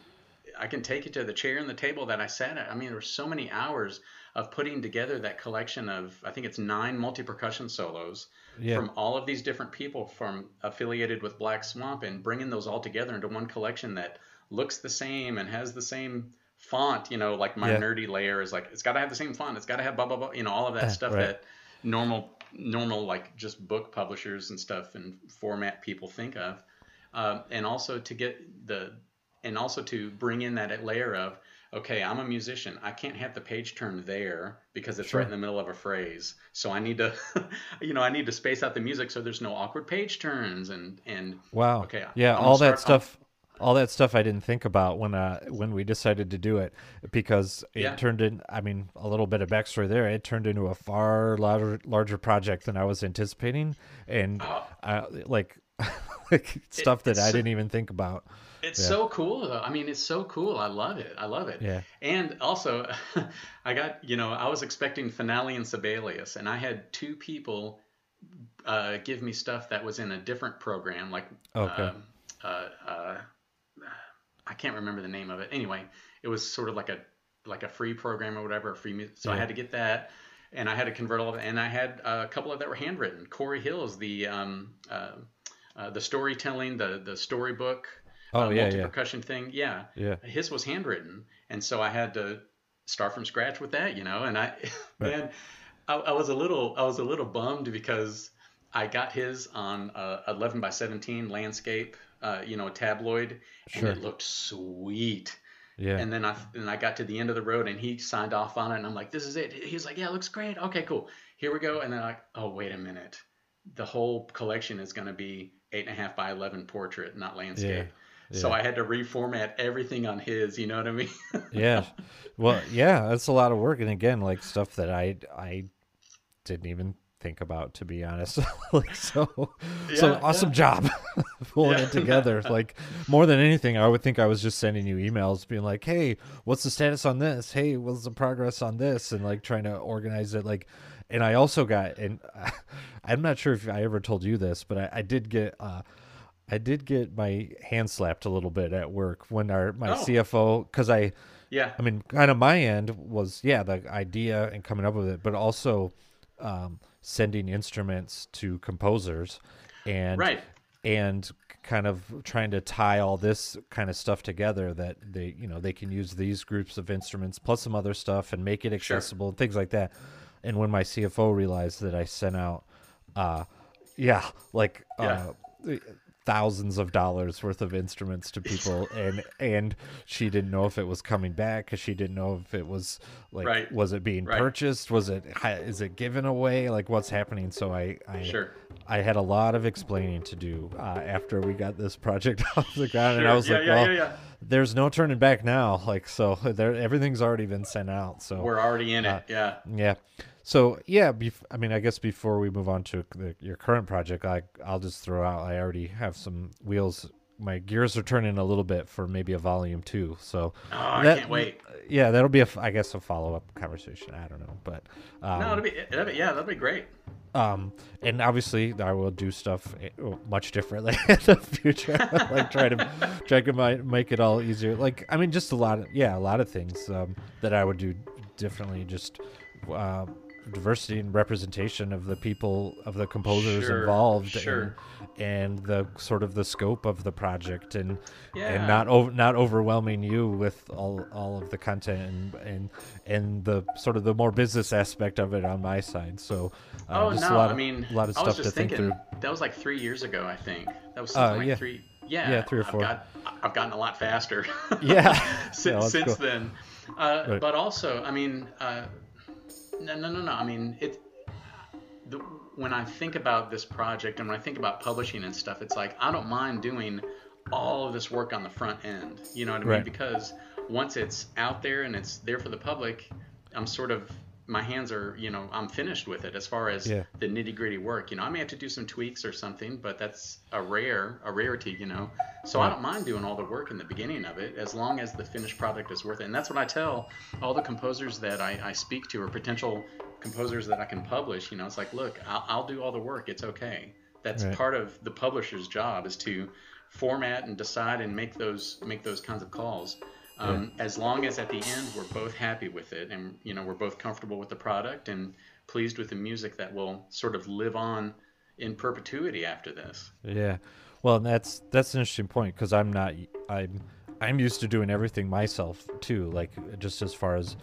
I can take you to the chair and the table that I sat at. I mean, there were so many hours of putting together that collection of I think it's nine multi percussion solos
Yeah.
from all of these different people from affiliated with Black Swamp and bringing those all together into one collection that looks the same and has the same font. You know, like my
Yeah.
nerdy layer is like it's got to have the same font. It's got to have blah blah blah. You know, all of that
Uh,
stuff
right.
that normal normal like just book publishers and stuff and format people think of um, and also to get the and also to bring in that layer of okay i'm a musician i can't have the page turn there because it's
Sure.
right in the middle of a phrase so i need to you know i need to space out the music so there's no awkward page turns and and
Wow.
Okay,
Yeah,
I'm
all that
start-
stuff. All that stuff I didn't think about when uh when we decided to do it because it
Yeah.
turned in. I mean, a little bit of backstory there. It turned into a far larger larger project than I was anticipating, and
Oh.
uh, like like stuff that I
so-
didn't even think about.
It's
Yeah.
so cool though. I mean, it's so cool. I love it. I love it.
Yeah.
And also, I got you know I was expecting Finale and Sibelius, and I had two people uh, give me stuff that was in a different program, like
Okay.
um, uh, uh, I can't remember the name of it. Anyway, it was sort of like a like a free program or whatever, a free music. So I had to get that. And I had to convert all of it, and I had a couple of that were handwritten. Cory Hills, the um, uh, uh, the storytelling, the the storybook,
Oh,
uh,
yeah,
multi
yeah.
percussion thing. Yeah,
Yeah.
his was handwritten, and so I had to start from scratch with that, you know. And I,
Right.
man, I, I was a little, I was a little bummed because I got his on uh, 11 by 17 landscape, uh, you know, a tabloid,
Sure.
and it looked sweet.
Yeah.
And then I, and I got to the end of the road, and he signed off on it, and I'm like, this is it. He's like, yeah, it looks great. Okay, cool. Here we go. And then I, oh, wait a minute, the whole collection is going to be eight and a half by 11 portrait, not landscape. So
yeah.
I had to reformat everything on his. You know what I mean?
yeah. Well, yeah, that's a lot of work, and again, like stuff that I I didn't even think about, to be honest. like so, so
Yeah,
awesome
yeah.
job pulling
Yeah.
it together. Like more than anything, I would think I was just sending you emails, being like, "Hey, what's the status on this? Hey, what's the progress on this?" And like trying to organize it. Like, and I also got, and I'm not sure if I ever told you this, but I, I did get. uh I did get my hand slapped a little bit at work when our my
Oh.
CFO because I
yeah.
I mean, kind of my end was yeah, the idea and coming up with it, but also um, sending instruments to composers and
Right.
and kind of trying to tie all this kind of stuff together that they you know they can use these groups of instruments plus some other stuff and make it
Sure.
accessible and things like that. And when my CFO realized that I sent out, uh, yeah, like
Yeah.
uh, thousands of dollars worth of instruments to people and and she didn't know if it was coming back because she didn't know if it was like
Right.
was it being
Right.
purchased was it is it given away like what's happening so i i
Sure.
i had a lot of explaining to do uh, after we got this project off the ground and i was
yeah,
like
yeah,
well
yeah,
there's no turning back now like so there everything's already been sent out so
We're already in it.
Uh,
yeah.
yeah. So yeah, bef- I mean, I guess before we move on to the, your current project, I I'll just throw out. I already have some wheels. My gears are turning a little bit for maybe a volume two. So
Oh, I
that-
can't wait.
yeah, that'll be a I guess a follow up conversation. I don't know, but um,
No, it'll be, it'll be yeah, that'll be great.
um, and obviously I will do stuff eh, much differently in the future. like try to try to make it all easier. Like I mean, just a lot of yeah, a lot of things um, that I would do differently. Just uh, diversity and representation of the people of the composers
Sure,
involved
sure.
and, and the sort of the scope of the project and
Yeah.
and not over not overwhelming you with all all of the content and and and the sort of the more business aspect of it on my side so uh,
oh
just
no,
a lot
I mean,
a lot of
I was
stuff to
just
think
thinking
through
that was like three years ago, I think. That was
Uh,
something like
yeah.
three. Yeah,
Yeah, three or four.
I've, got, I've gotten a lot faster.
Yeah.
since, since
cool.
then. Uh,
Right.
But also, I mean, uh, no, no, no, no. I mean, it. The, when I think about this project and when I think about publishing and stuff, it's like I don't mind doing all of this work on the front end. You know what I mean?
Right.
Because once it's out there and it's there for the public, I'm sort of my hands are, you know, I'm finished with it as far as
Yeah.
the nitty gritty work. You know, I may have to do some tweaks or something, but that's a rare, a rarity, you know. So I don't mind doing all the work in the beginning of it as long as the finished product is worth it. And that's what I tell all the composers that I, I speak to or potential composers that I can publish. You know, it's like, look, I'll, I'll do all the work. It's okay. That's
Right.
part of the publisher's job is to format and decide and make those make those kinds of calls. Um, As long as at the end we're both happy with it and you know we're both comfortable with the product and pleased with the music that will sort of live on in perpetuity after this.
Yeah. Well, that's that's an interesting point because I'm not I'm I'm used to doing everything myself too, like just as far as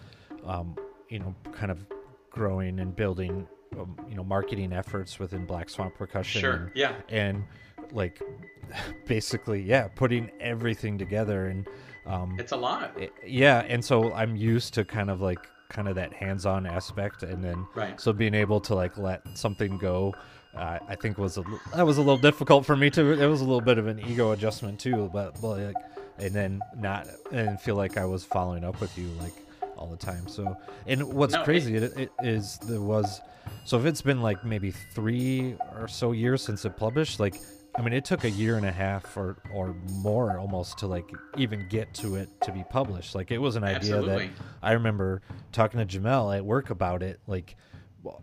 um, you know, kind of growing and building um, you know, marketing efforts within Black Swamp Percussion.
Sure.
and-
Yeah.
And like basically, yeah, putting everything together and um
It's a lot.
Yeah and so i'm used to kind of like kind of that hands-on aspect and then
Right.
so being able to like let something go uh, i think was a, that was a little difficult for me to it was a little bit of an ego adjustment too but, but like and then not and feel like i was following up with you like all the time so and what's
No,
crazy it, it is there was so if it's been like maybe three or so years since it published like I mean, it took a year and a half or or more almost to like even get to it to be published. Like it was an idea
Absolutely.
that I remember talking to Jamel at work about it, like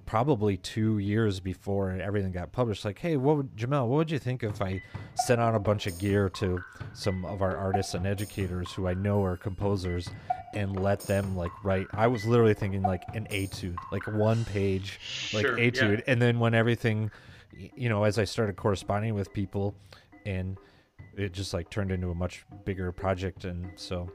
probably two years before everything got published. Like, hey, what would Jamel? What would you think if I sent out a bunch of gear to some of our artists and educators who I know are composers? And let them like write. I was literally thinking like an etude, like one page, like
Sure, yeah.
etude, and then when everything you know as i started corresponding with people and it just like turned into a much bigger project and so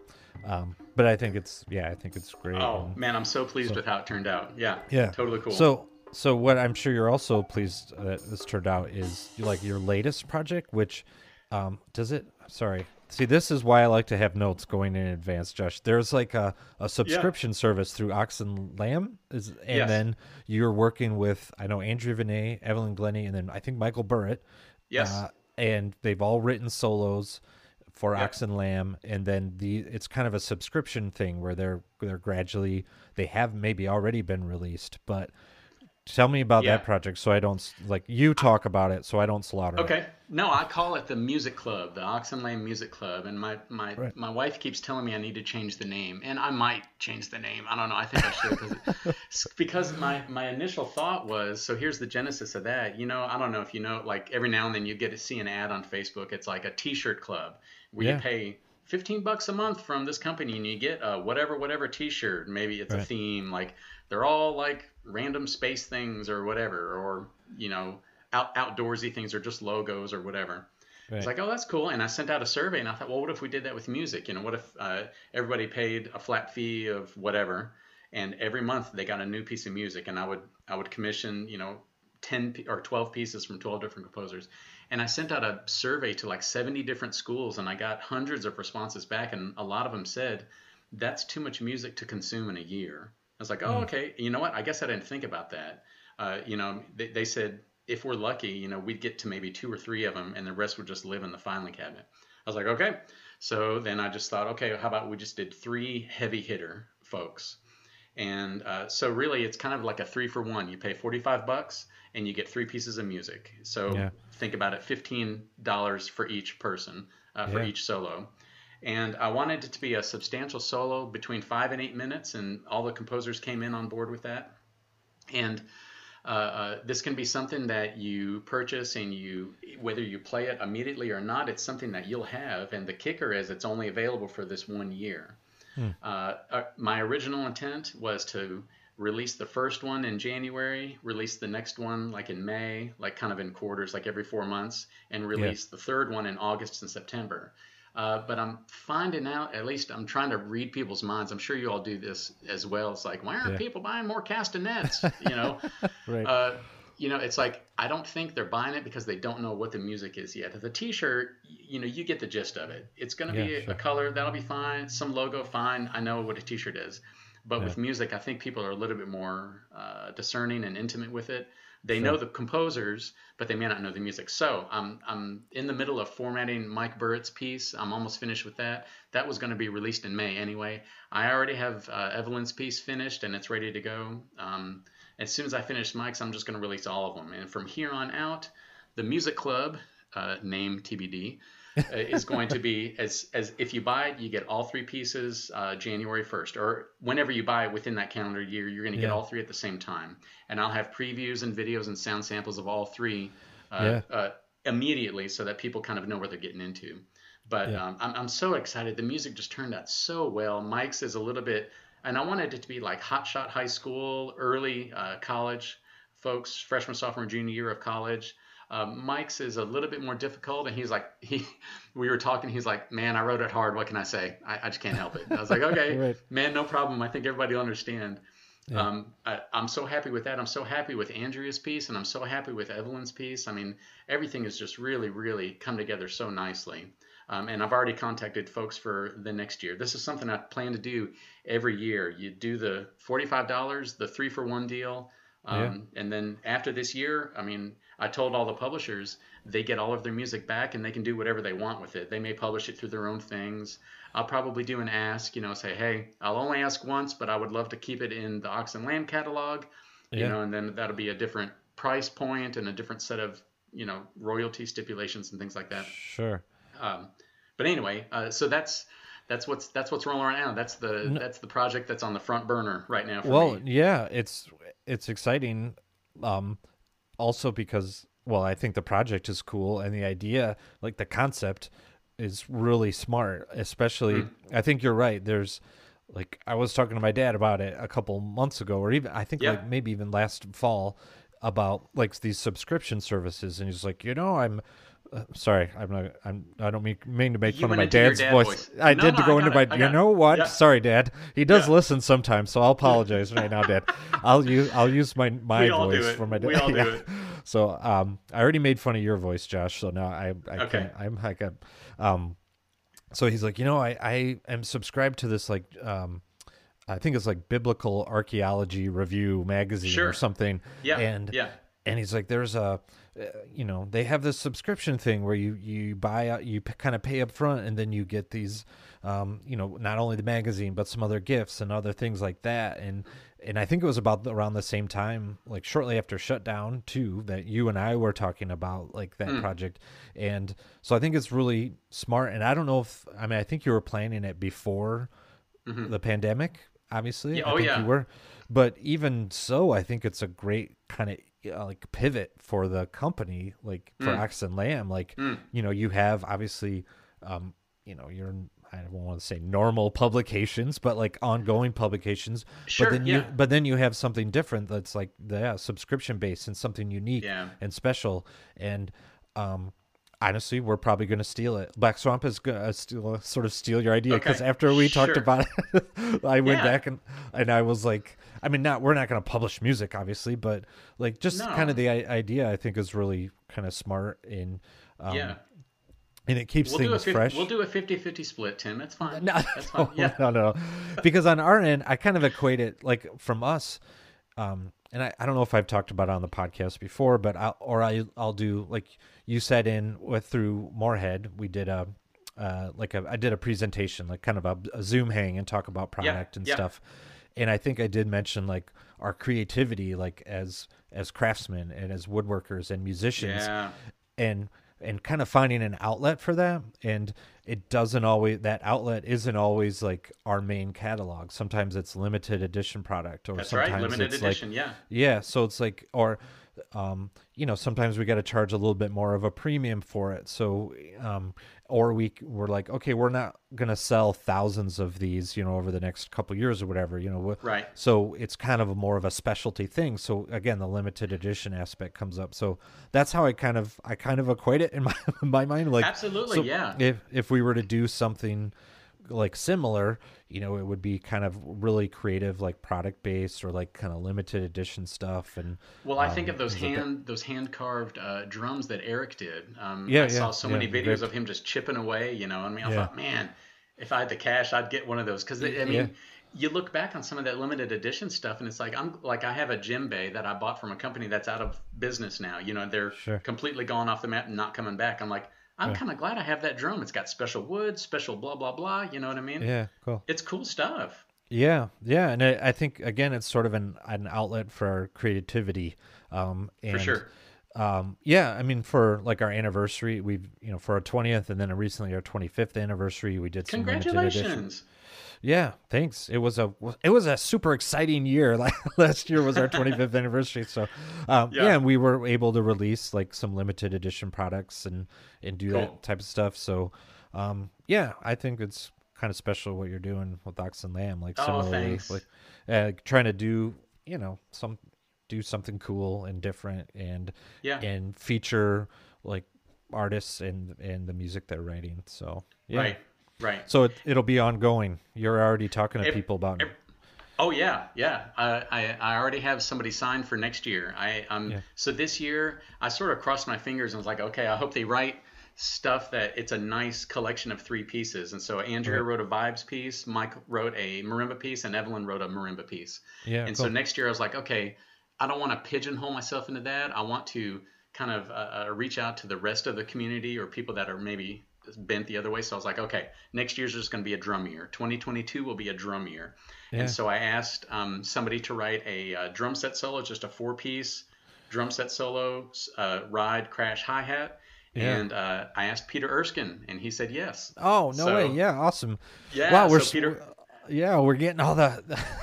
um but i think it's yeah i think it's great
Oh
and-
man, I'm so pleased with how it turned out. Yeah.
yeah
Totally cool.
so so what i'm sure you're also pleased uh, that this turned out is like your latest project which um does it sorry see this is why i like to have notes going in advance josh there's like a, a subscription service through Ox and Lamb is and
Yes.
then you're working with i know Andrea Venet, evelyn glennie and then i think michael Burritt.
yes.
uh, and they've all written solos for
Yep.
Ox and Lamb, and then the it's kind of a subscription thing where they're they're gradually they have maybe already been released, but tell me about
Yeah.
that project so I don't like you talk about it so I don't slaughter. it.
Okay. No, I call it the Music Club, the Ox and Lamb Music Club, and my my
Right.
my wife keeps telling me I need to change the name, and I might change the name. I don't know. I think I should because because my my initial thought was so. Here's the genesis of that. You know, I don't know if you know, like every now and then you get to see an ad on Facebook. It's like a T-shirt club where
Yeah.
you pay. 15 bucks a month from this company and you get a whatever whatever t-shirt maybe it's a theme like they're all like random space things or whatever or you know out, outdoorsy things or just logos or whatever.
Right.
It's like, oh, that's cool. And I sent out a survey and I thought, well, what if we did that with music? You know, what if uh, everybody paid a flat fee of whatever, and every month they got a new piece of music, and I would I would commission you know ten p- or twelve pieces from twelve different composers, and I sent out a survey to like seventy different schools, and I got hundreds of responses back, and a lot of them said that's too much music to consume in a year. I was like, oh, okay. You know what? I guess I didn't think about that. Uh, you know, they, they said if we're lucky, you know, we'd get to maybe two or three of them, and the rest would just live in the filing cabinet. I was like, okay. So then I just thought, okay, how about we just did three heavy hitter folks? And uh, so really, it's kind of like a three for one. You pay 45 bucks and you get three pieces of music. So
Yeah.
think about it, $15 for each person, uh, for
Yeah.
each solo. And I wanted it to be a substantial solo between five and eight minutes, and all the composers came in on board with that. And uh, uh, this can be something that you purchase and you whether you play it immediately or not it's something that you'll have. And the kicker is it's only available for this one year. Uh, uh, my original intent was to release the first one in january release the next one like in may like kind of in quarters like every four months and release the third one in august and september uh, but I'm finding out, at least I'm trying to read people's minds. I'm sure you all do this as well. It's like, why aren't
Yeah.
people buying more castanets? You know,
Right.
uh, you know, it's like I don't think they're buying it because they don't know what the music is yet. The T-shirt, you know, you get the gist of it. It's going to be
Yeah,
a,
sure.
a color that'll be fine. Some logo, fine. I know what a T-shirt is. But with music, I think people are a little bit more uh, discerning and intimate with it. They know the composers, but they may not know the music. So I'm I'm in the middle of formatting Mike Burritt's piece. I'm almost finished with that. That was going to be released in May anyway. I already have uh, Evelyn's piece finished and it's ready to go. Um, as soon as I finish Mike's, I'm just going to release all of them. And from here on out, the Music Club, uh, name TBD, is going to be as as if you buy it, you get all three pieces uh, January 1st, or whenever you buy it within that calendar year, you're going to get
Yeah.
all three at the same time. And I'll have previews and videos and sound samples of all three uh,
Yeah.
uh, immediately, so that people kind of know what they're getting into. But
Yeah.
um, I'm I'm so excited. The music just turned out so well. Mike's is a little bit, and I wanted it to be like hot shot high school, early uh, college folks, freshman, sophomore, junior year of college. Um, Mike's is a little bit more difficult, and he's like, he, we were talking. He's like, man, I wrote it hard. What can I say? I, I just can't help it. I was like, okay,
Right.
man, no problem. I think everybody will understand.
Yeah.
Um, I, I'm so happy with that. I'm so happy with Andrea's piece, and I'm so happy with Evelyn's piece. I mean, everything has just really, really come together so nicely. Um, and I've already contacted folks for the next year. This is something I plan to do every year. You do the $45, the three for one deal. Um, And then after this year, I mean, I told all the publishers they get all of their music back and they can do whatever they want with it. They may publish it through their own things. I'll probably do an ask, you know, say, hey, I'll only ask once, but I would love to keep it in the Ox and Lamb catalog, you know, and then that'll be a different price point and a different set of, you know, royalty stipulations and things like that.
Sure.
Um, but anyway, uh, so that's that's what's that's what's rolling right now. That's the that's the project that's on the front burner right now for
well
me.
yeah it's it's exciting um also because well i think the project is cool and the idea like the concept is really smart especially
Hmm.
i think you're right there's like i was talking to my dad about it a couple months ago or even i think
Yeah.
like maybe even last fall about like these subscription services and he's like you know i'm sorry i'm not i'm i don't mean, mean to make
You
fun of my dad's
dad
voice.
voice.
i
No,
did
no,
go into
got
my you know what
Yeah.
sorry dad he does
Yeah.
listen sometimes so i'll apologize right now dad i'll use i'll use my my
We all do
voice
it.
for my dad
We all do
Yeah.
it.
so um i already made fun of your voice josh so now i i
Okay.
can i'm like a um so he's like you know i i am subscribed to this like um i think it's like biblical archaeology review magazine or something
Yeah,
and
yeah.
and he's like there's a uh, you know they have this subscription thing where you you buy out you p- kind of pay up front and then you get these um you know not only the magazine but some other gifts and other things like that. And and i think it was about the- around the same time like shortly after shutdown too that you and i were talking about like that project. And so i think it's really smart. And i don't know if i mean i think you were planning it before the pandemic obviously.
Mm-hmm. Yeah,
I
oh,
think
yeah.
you were. But even so i think it's a great kind of uh, like pivot for the company like for
Mm.
ox and lamb like you know you have obviously um you know you're I don't want to say normal publications, but like ongoing publications.
Sure,
but then
yeah.
you but then you have something different that's like the yeah, subscription based and something unique
Yeah.
and special. And um honestly, we're probably going to steal it. Black Swamp is going to steal, sort of steal your idea because
Okay,
after we talked about it, I went
Yeah.
back and and I was like, I mean, not we're not going to publish music, obviously, but like just
No.
kind of the i- idea I think is really kind of smart in um,
yeah.
and it keeps
We'll
things
50,
fresh.
we'll do a 50-50 split, Tim. That's fine.
No,
That's fine. Yeah.
no, no, no. Because on our end, I kind of equate it like from us, um, and I, I don't know if I've talked about it on the podcast before, but I'll, or I, I'll do like you said in with through Morehead, we did a, uh, like a, I did a presentation, like kind of a, a Zoom hang and talk about product and
yeah.
stuff. And I think I did mention like our creativity, like as as craftsmen and as woodworkers and musicians,
Yeah.
and and kind of finding an outlet for that and it doesn't always that outlet isn't always like our main catalog sometimes it's limited edition product or
That's
sometimes
right. Limited
it's
edition.
like
yeah.
yeah so it's like or um you know sometimes we got to charge a little bit more of a premium for it so um or we we're like okay we're not going to sell thousands of these you know over the next couple years or whatever you know
Right.
so it's kind of a more of a specialty thing so again the limited edition aspect comes up so that's how i kind of i kind of equate it in my in my mind like
Absolutely,
so
yeah.
if if we were to do something like similar you know it would be kind of really creative like product based or like kind of limited edition stuff and
Well, I think
um,
of those
things like
hand those hand carved uh, drums that Eric did. Um,
Yeah,
I saw so
yeah,
many videos of him just chipping away. You know, I mean, I
Yeah.
thought, man, if I had the cash, I'd get one of those because I mean,
Yeah.
you look back on some of that limited edition stuff and it's like i'm like i have a djembe that i bought from a company that's out of business now you know they're
Sure.
completely gone off the map and not coming back i'm like i'm
Yeah.
kind of glad i have that drum it's got special wood special blah blah blah you know what i mean
Yeah, cool.
it's cool stuff
Yeah, yeah, and I, I think again, it's sort of an an outlet for our creativity. Um, and,
for sure
Um, yeah, I mean, for like our anniversary, we've you know for our twentieth, and then recently our twenty fifth anniversary, we did some
congratulations
Yeah, thanks. It was a it was a super exciting year. Like last year was our 25th anniversary, so um, yeah.
Yeah.
and we were able to release like some limited edition products and and do
Cool.
that type of stuff. So um, yeah, I think it's kind of special what you're doing with Ox and Lamb. Like
Oh,
similarly,
thanks.
like uh, trying to do you know some do something cool and different and
yeah
and feature like artists and and the music they're writing. So yeah.
right right
So it, it'll be ongoing. You're already talking to
Ev-
people about
ev- Oh yeah, yeah. I, I I already have somebody signed for next year. I um
Yeah.
so this year I sort of crossed my fingers and was like, okay, I hope they write stuff that it's a nice collection of three pieces. And so Andrea
Right.
wrote a vibes piece, Mike wrote a marimba piece, and Evelyn wrote a marimba piece.
yeah.
and
cool.
so next year I was like, okay, I don't want to pigeonhole myself into that. I want to kind of uh, uh, reach out to the rest of the community or people that are maybe bent the other way. So I was like, okay, next year's just going to be a drum year. 2022 will be a drum year.
Yeah.
And so I asked um, somebody to write a uh, drum set solo, just a four piece drum set solo, uh, ride, crash, hi hat.
Yeah.
And uh, I asked Peter Erskine, and he said yes.
Oh no
So-
way! Yeah, awesome.
Yeah,
wow, we're
so Peter-
Yeah, we're getting all the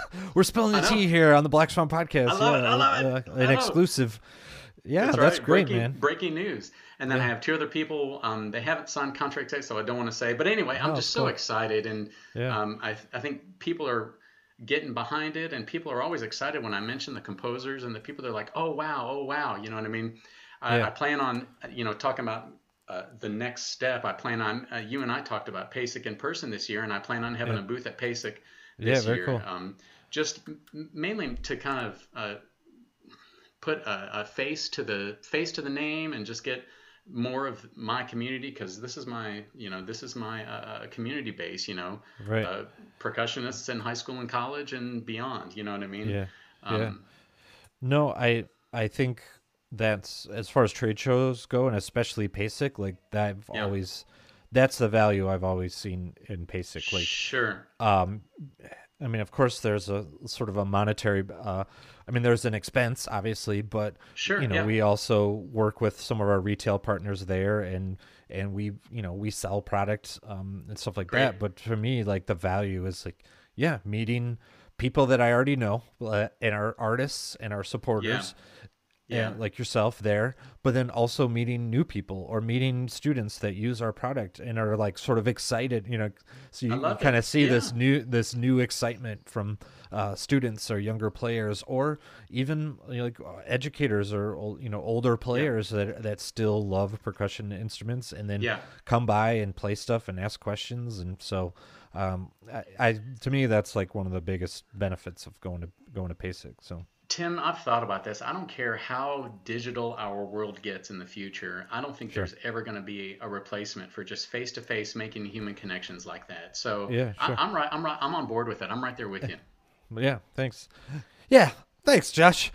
we're spilling the tea here on the Black Swamp podcast.
I love it,
yeah,
I love it,
uh, an exclusive. Yeah, that's,
right.
great,
breaking,
man.
Breaking news. And then
Yeah.
I have two other people. Um, they haven't signed contracts yet, so I don't want to say. But anyway, I'm
Oh,
just so excited, and
Yeah.
um, I, I think people are getting behind it, and people are always excited when I mention the composers, and the people they're like, "Oh wow, oh wow," you know what I mean? I,
Yeah.
I plan on, you know, talking about. Uh, the next step, I plan on. Uh, you and I talked about PASIC in person this year, and I plan on having a booth at PASIC
Yeah,
this
very
year.
cool.
Um, just m- mainly to kind of uh, put a, a face to the face to the name and just get more of my community because this is my you know this is my uh, community base you know
Right.
uh, percussionists in high school and college and beyond you know what i mean
yeah.
um,
yeah. No, I I think that's as far as trade shows go, and especially PASIC. Like that, I've
Yeah.
always that's the value I've always seen in PASIC. Like
sure
um i mean of course there's a sort of a monetary uh i mean there's an expense obviously but
Sure,
you know
yeah.
we also work with some of our retail partners there and and we you know we sell products um and stuff like that. But for me like the value is like yeah meeting people that i already know uh, and our artists and our supporters
Yeah.
and like yourself there, but then also meeting new people or meeting students that use our product and are like sort of excited, you know. So you, you kind of see this new this new excitement from uh, students or younger players, or even you know, like educators or you know older players that that still love percussion instruments and then
Yeah.
come by and play stuff and ask questions. And so, um, I, I to me that's like one of the biggest benefits of going to going to PASIC. So.
Tim, I've thought about this. I don't care how digital our world gets in the future. I don't think
Sure.
there's ever going to be a replacement for just face to face making human connections like that. So
Yeah, sure.
I, I'm right. I'm right. I'm on board with it. I'm right there with you.
Yeah, thanks. Yeah, thanks, Josh.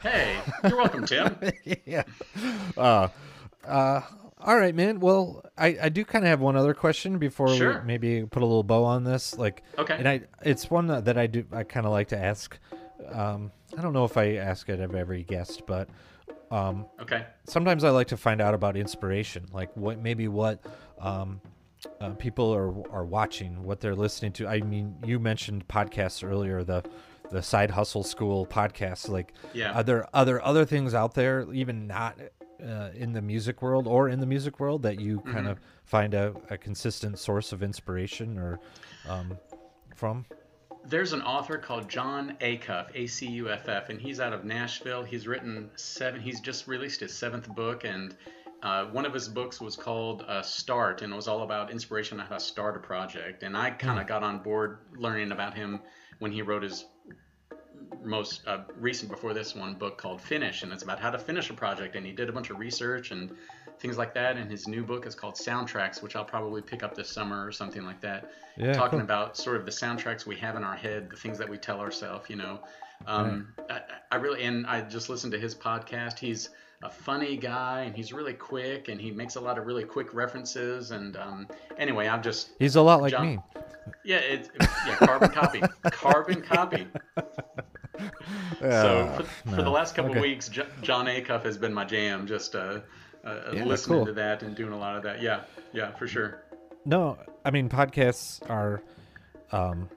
Hey, you're welcome, Tim.
yeah. Uh, uh, all right, man. Well, I, I do kind of have one other question before
Sure.
we maybe put a little bow on this. Like,
Okay.
and I it's one that, that I do I kind of like to ask. Um, I don't know if I ask it of every guest, but um,
Okay.
sometimes I like to find out about inspiration, like what maybe what um, uh, people are are watching, what they're listening to. I mean, you mentioned podcasts earlier, the the Side Hustle School podcast. Like,
Yeah.
are there other other things out there, even not uh, in the music world or in the music world, that you kind
Mm-hmm.
of find a, a consistent source of inspiration or um, from?
There's an author called Jon Acuff, A C U F F, and he's out of Nashville. He's written seven. He's just released his seventh book, and uh, one of his books was called uh, Start, and it was all about inspiration on how to start a project. And I kind of got on board learning about him when he wrote his most uh, recent before this one book called Finish, and it's about how to finish a project. And he did a bunch of research and things like that. And his new book is called Soundtracks, which I'll probably pick up this summer or something like that.
Yeah,
talking
cool.
about sort of the soundtracks we have in our head, the things that we tell ourselves, you know. Um, I, I really, and I just listened to his podcast. He's a funny guy and he's really quick and he makes a lot of really quick references. And um, anyway, I'm just,
He's a lot like
John-
me.
yeah, it's, yeah, carbon copy. Carbon copy. So for, for the last couple
Okay.
of weeks, J- Jon Acuff has been my jam. Just uh, uh,
Yeah,
listening
cool.
to that and doing a lot of that. Yeah, yeah, for sure.
No, I mean podcasts are um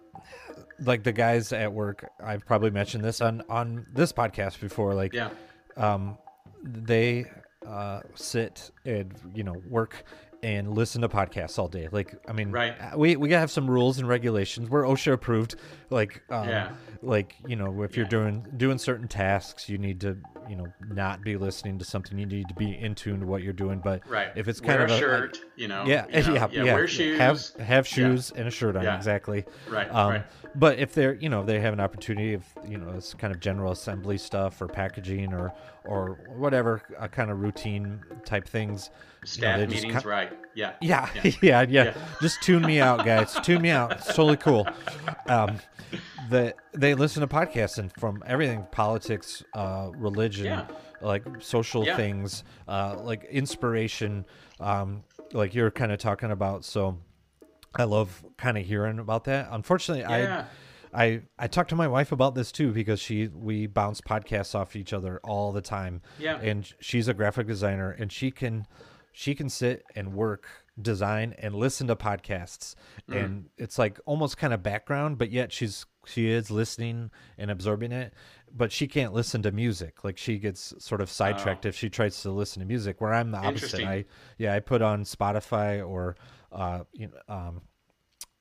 like the guys at work. I've probably mentioned this on on this podcast before like
Yeah,
um they uh sit and you know work and listen to podcasts all day. Like I mean
Right.
uh, we we got to have some rules and regulations. We're OSHA approved like um
Yeah.
like you know if you're doing doing certain tasks you need to you know not be listening to something you need to be in tune to what you're doing but
right.
if it's
wear
kind of
a
a-
shirt, you know.
yeah,
you know,
yeah, yeah,
Wear shoes.
Have have shoes and a shirt on,
Yeah.
exactly.
Right,
Um,
right.
But if they're, you know, they have an opportunity of, you know, it's kind of general assembly stuff or packaging or or whatever uh, kind of routine type things. you know,
Staff meetings, right? Yeah.
Yeah, yeah, yeah,
Yeah.
Just tune me out, guys. tune me out. It's totally cool. Um, the they listen to podcasts and from everything politics, uh, religion,
Yeah.
like social
Yeah.
things, uh, like inspiration, um, like you're kind of talking about. So I love kind of hearing about that. Unfortunately,
Yeah.
I I I talked to my wife about this too because she we bounce podcasts off each other all the time.
Yeah.
And she's a graphic designer and she can she can sit and work design and listen to podcasts
Mm.
and it's like almost kind of background but yet she's she is listening and absorbing it but she can't listen to music like she gets sort of sidetracked if she tries to listen to music where i'm the opposite
Oh.
I yeah i put on spotify or uh you know um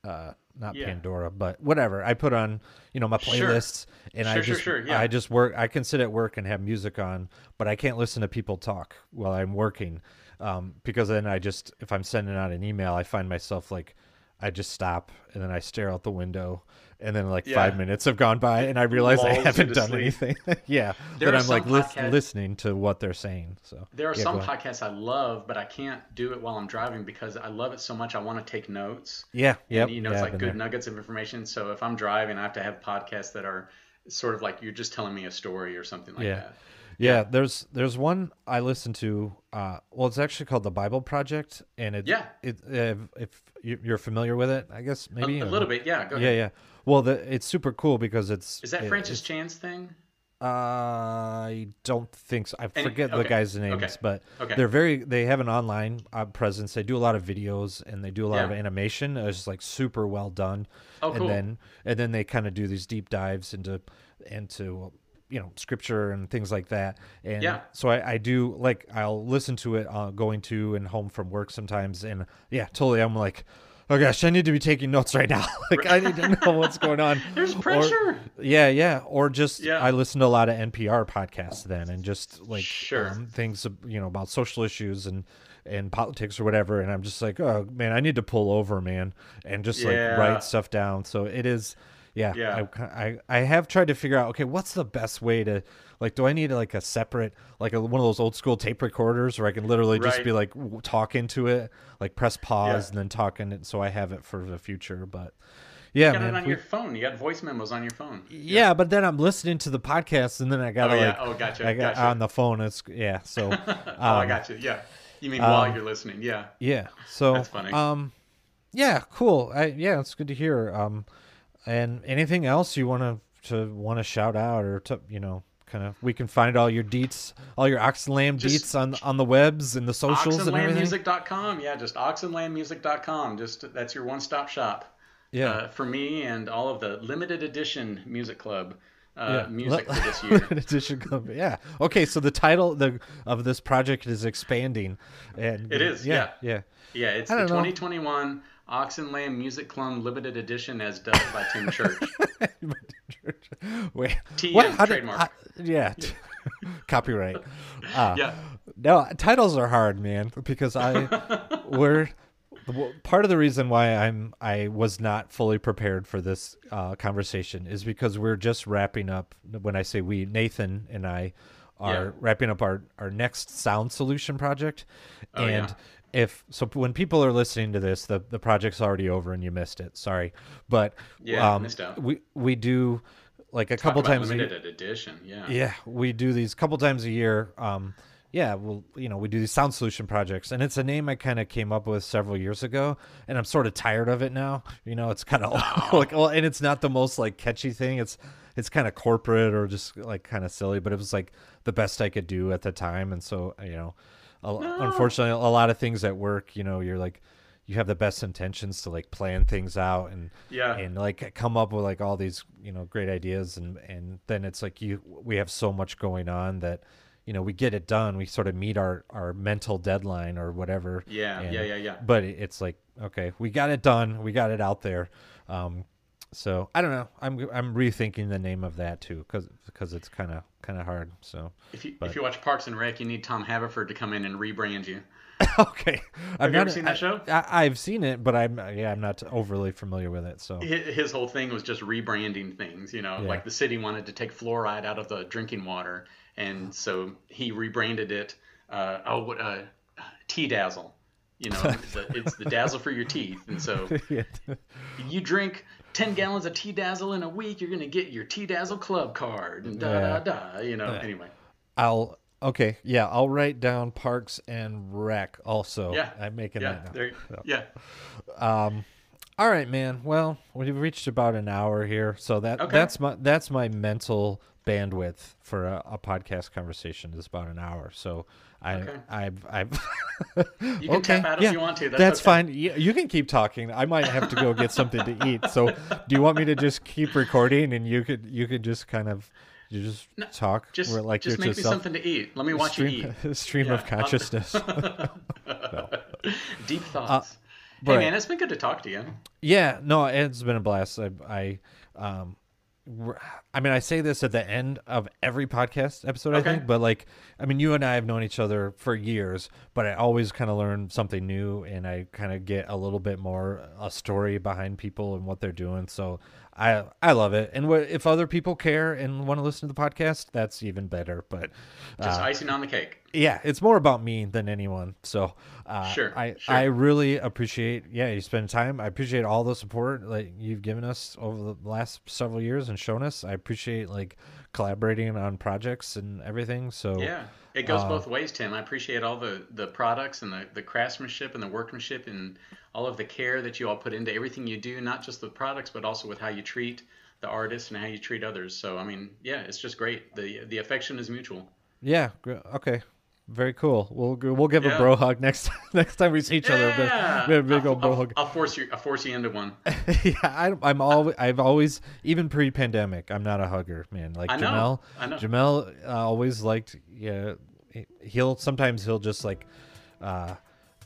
uh not
Yeah.
pandora but whatever i put on you know my
Sure.
playlists and i
Sure, sure,
just
sure, yeah.
i just work i can sit at work and have music on but i can't listen to people talk while i'm working um, because then i just if i'm sending out an email i find myself like i just stop and then i stare out the window and then like
Yeah.
five minutes have gone by and i realize i
Lulls
haven't done
sleep.
anything yeah
There
that i'm like
podcasts-
listening to what they're saying so
There are
Yeah,
some podcasts I love, but I can't do it while I'm driving because I love it so much. I want to take notes.
yeah yeah
you know,
yeah,
it's like good
there.
nuggets of information. So if I'm driving, I have to have podcasts that are sort of like you're just telling me a story or something like
Yeah.
that.
Yeah, there's there's one I listen to. Uh, well, it's actually called the Bible Project, and it
Yeah.
it if you- you're familiar with it, I guess maybe
a
or
little bit, yeah. Go
Yeah,
ahead.
yeah. Well, the, it's super cool because it's
Is that
it-
Francis Chan's thing?
I don't think so. I
Any-
forget the guys' names,
okay,
but
okay.
they're very. They have an online uh, presence. They do a lot of videos and they do a lot of animation. It's like super well done.
Oh,
and
cool.
then and then they kind of do these deep dives into into you know scripture and things like that. And
Yeah.
so I, I do like I'll listen to it uh, going to and home from work sometimes. And yeah, totally. I'm like. Oh gosh, I need to be taking notes right now. like I need to know what's going on.
There's
Or-
pressure.
yeah, yeah. Or just
Yeah.
I listen to a lot of NPR podcasts then, and just like
Sure.
um, things you know about social issues and and politics or whatever. And I'm just like, oh man, I need to pull over, man, and just like write stuff down. So it is, yeah.
Yeah.
I, I I have tried to figure out okay, what's the best way to like? Do I need like a separate like a, one of those old school tape recorders where I can literally just
Right.
be like w- talk into it, like press pause
Yeah.
and then talk in it, so I have it for the future. But yeah,
You got
man.
it on
we-
your phone. You got voice memos on your phone.
yeah, but then I'm listening to the podcast, and then I gotta
Oh, yeah.
like,
Oh, gotcha,
I got
gotcha.
on the phone. It's yeah, so
oh, I
um,
got you. Yeah. You mean while
um,
you're listening? Yeah.
yeah, so
That's funny.
um, yeah, cool. I yeah, it's good to hear. Um, and anything else you want to to want to shout out or to you know kind of we can find all your deets, all your Ox
and Lamb
deets on on the webs and the socials and everything.
Oxandlambmusic.com. Yeah, just oxandlambmusic.com. Just that's your one-stop shop.
Yeah.
Uh, for me and all of the limited edition music club uh,
Yeah.
music for this year.
Edition club. Yeah. Okay. So the title the of this project is expanding, and
It is,
Yeah. Yeah.
Yeah, it's the
know.
2021 Ox and Lamb Music Club limited edition as dubbed by Tim Church.
Wait.
TM,
what? How did-
trademark.
how- yeah. Copyright. Uh,
Yeah.
No, titles are hard, man, because I we're part of the reason why I'm I was not fully prepared for this uh, conversation is because we're just wrapping up. When I say we, Nathan and I are
Yeah.
wrapping up our our next sound solution project,
Oh,
and
yeah.
If so, when people are listening to this, the the project's already over and you missed it. Sorry, but
Yeah,
um,
missed out.
we we do like a
Talk
couple times a year.
limited edition. Yeah.
Yeah, we do these couple times a year. Um, yeah, well, you know, we do these sound solution projects, and it's a name I kind of came up with several years ago, and I'm sort of tired of it now. You know, it's kind of like, well, and it's not the most like catchy thing. It's it's kind of corporate or just like kind of silly, but it was like the best I could do at the time, and so you know, a, unfortunately, a lot of things at work, you know, you're like. You have the best intentions to like plan things out and
Yeah.
and like come up with like all these you know great ideas and and then it's like you we have so much going on that you know we get it done we sort of meet our our mental deadline or whatever
Yeah,
and-
yeah, yeah, yeah.
but it's like okay we got it done we got it out there um so i don't know i'm i'm rethinking the name of that too because because it's kind of kind of hard so
If you
but-
if you watch Parks and Rec, you need Tom Haverford to come in and rebrand you.
okay
Have you ever seen that show?
I, i've seen it but i'm yeah i'm not overly familiar with it so
His whole thing was just rebranding things. You know,
Yeah.
like the city wanted to take fluoride out of the drinking water, and so he rebranded it. Uh, oh, what uh, Tea Dazzle. You know, the, it's the dazzle for your teeth, and so you drink 10 gallons of tea dazzle in a week you're going to get your tea dazzle club card and da
Yeah.
da da you know anyway
I'll okay, yeah, I'll write down Parks and Rec also.
yeah
I'm making
yeah
that now.
there, yeah um,
All right, man. Well, we've reached about an hour here, so that
Okay.
that's my that's my mental bandwidth for a, a podcast conversation is about an hour. So I
Okay.
I've I've
you can tap out if you want to that's, okay.
fine. You, you can keep talking. I might have to go get something to eat. So do you want me to just keep recording and you could you could just kind of you just talk
just,
like
just make me
self-
something to eat let me watch
stream,
you eat
stream
Yeah,
of
I'll-
consciousness.
deep thoughts hey
but-
man it's been good to talk to you
Yeah, no, it's been a blast. I, I, um, I mean, I say this at the end of every podcast episode, I think, but like, I mean, you and I have known each other for years, but I always kind of learn something new, and I kind of get a little bit more a story behind people and what they're doing. So I, I love it. And what, if other people care and want to listen to the podcast, that's even better. But
just
uh,
icing on the cake
yeah, it's more about me than anyone. So uh,
Sure,
I
sure.
I really appreciate yeah you spend time. I appreciate all the support like you've given us over the last several years and shown us. I appreciate like collaborating on projects and everything. So
yeah it goes
uh,
both ways tim. I appreciate all the the products and the the craftsmanship and the workmanship and all of the care that you all put into everything you do not just the products but also with how you treat the artists and how you treat others. So i mean yeah it's just great. The the affection is mutual.
Yeah, okay. Very cool. We'll we'll give a bro hug next next time we see each other.
yeah.
Big, big
I'll,
old bro
I'll-
hug.
I'll force you. I'll force you into one.
yeah, I, I'm always I've always even pre-pandemic I'm not a hugger man like
I
Jamel
I know.
Jamel uh, always liked yeah he- he'll sometimes he'll just like uh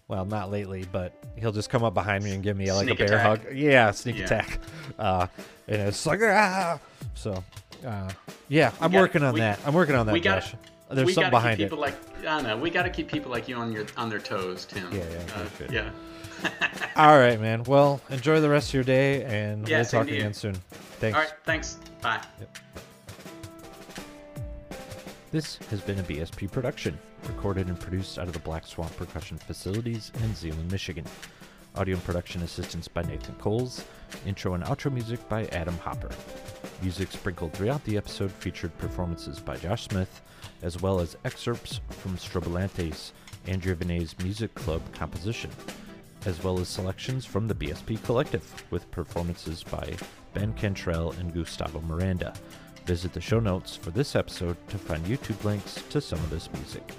well not lately but he'll just come up behind me and give me like
Sneak
a bear
attack.
hug yeah sneak
Yeah.
attack uh and it's like ah so uh yeah I'm working on
we-
that I'm working on that
we got.
There's
we
something behind
keep
it
people like I don't know. We got to keep people like you on your on their toes, Tim.
Yeah, yeah,
Uh, yeah.
all right man well enjoy the rest of your day and
Yeah,
we'll talk again soon thanks
All right. Thanks. Bye.
This has been a BSP production, recorded and produced out of the Black Swamp Percussion Facilities in Zeeland, Michigan. Audio and production assistance by Nathan Coles. Intro and outro music by Adam Hopper. Music sprinkled throughout the episode featured performances by Josh Smith, as well as excerpts from Strobilante's Andrea Venet's Music Club composition, as well as selections from the BSP Collective, with performances by Ben Cantrell and Gustavo Miranda. Visit the show notes for this episode to find YouTube links to some of this music.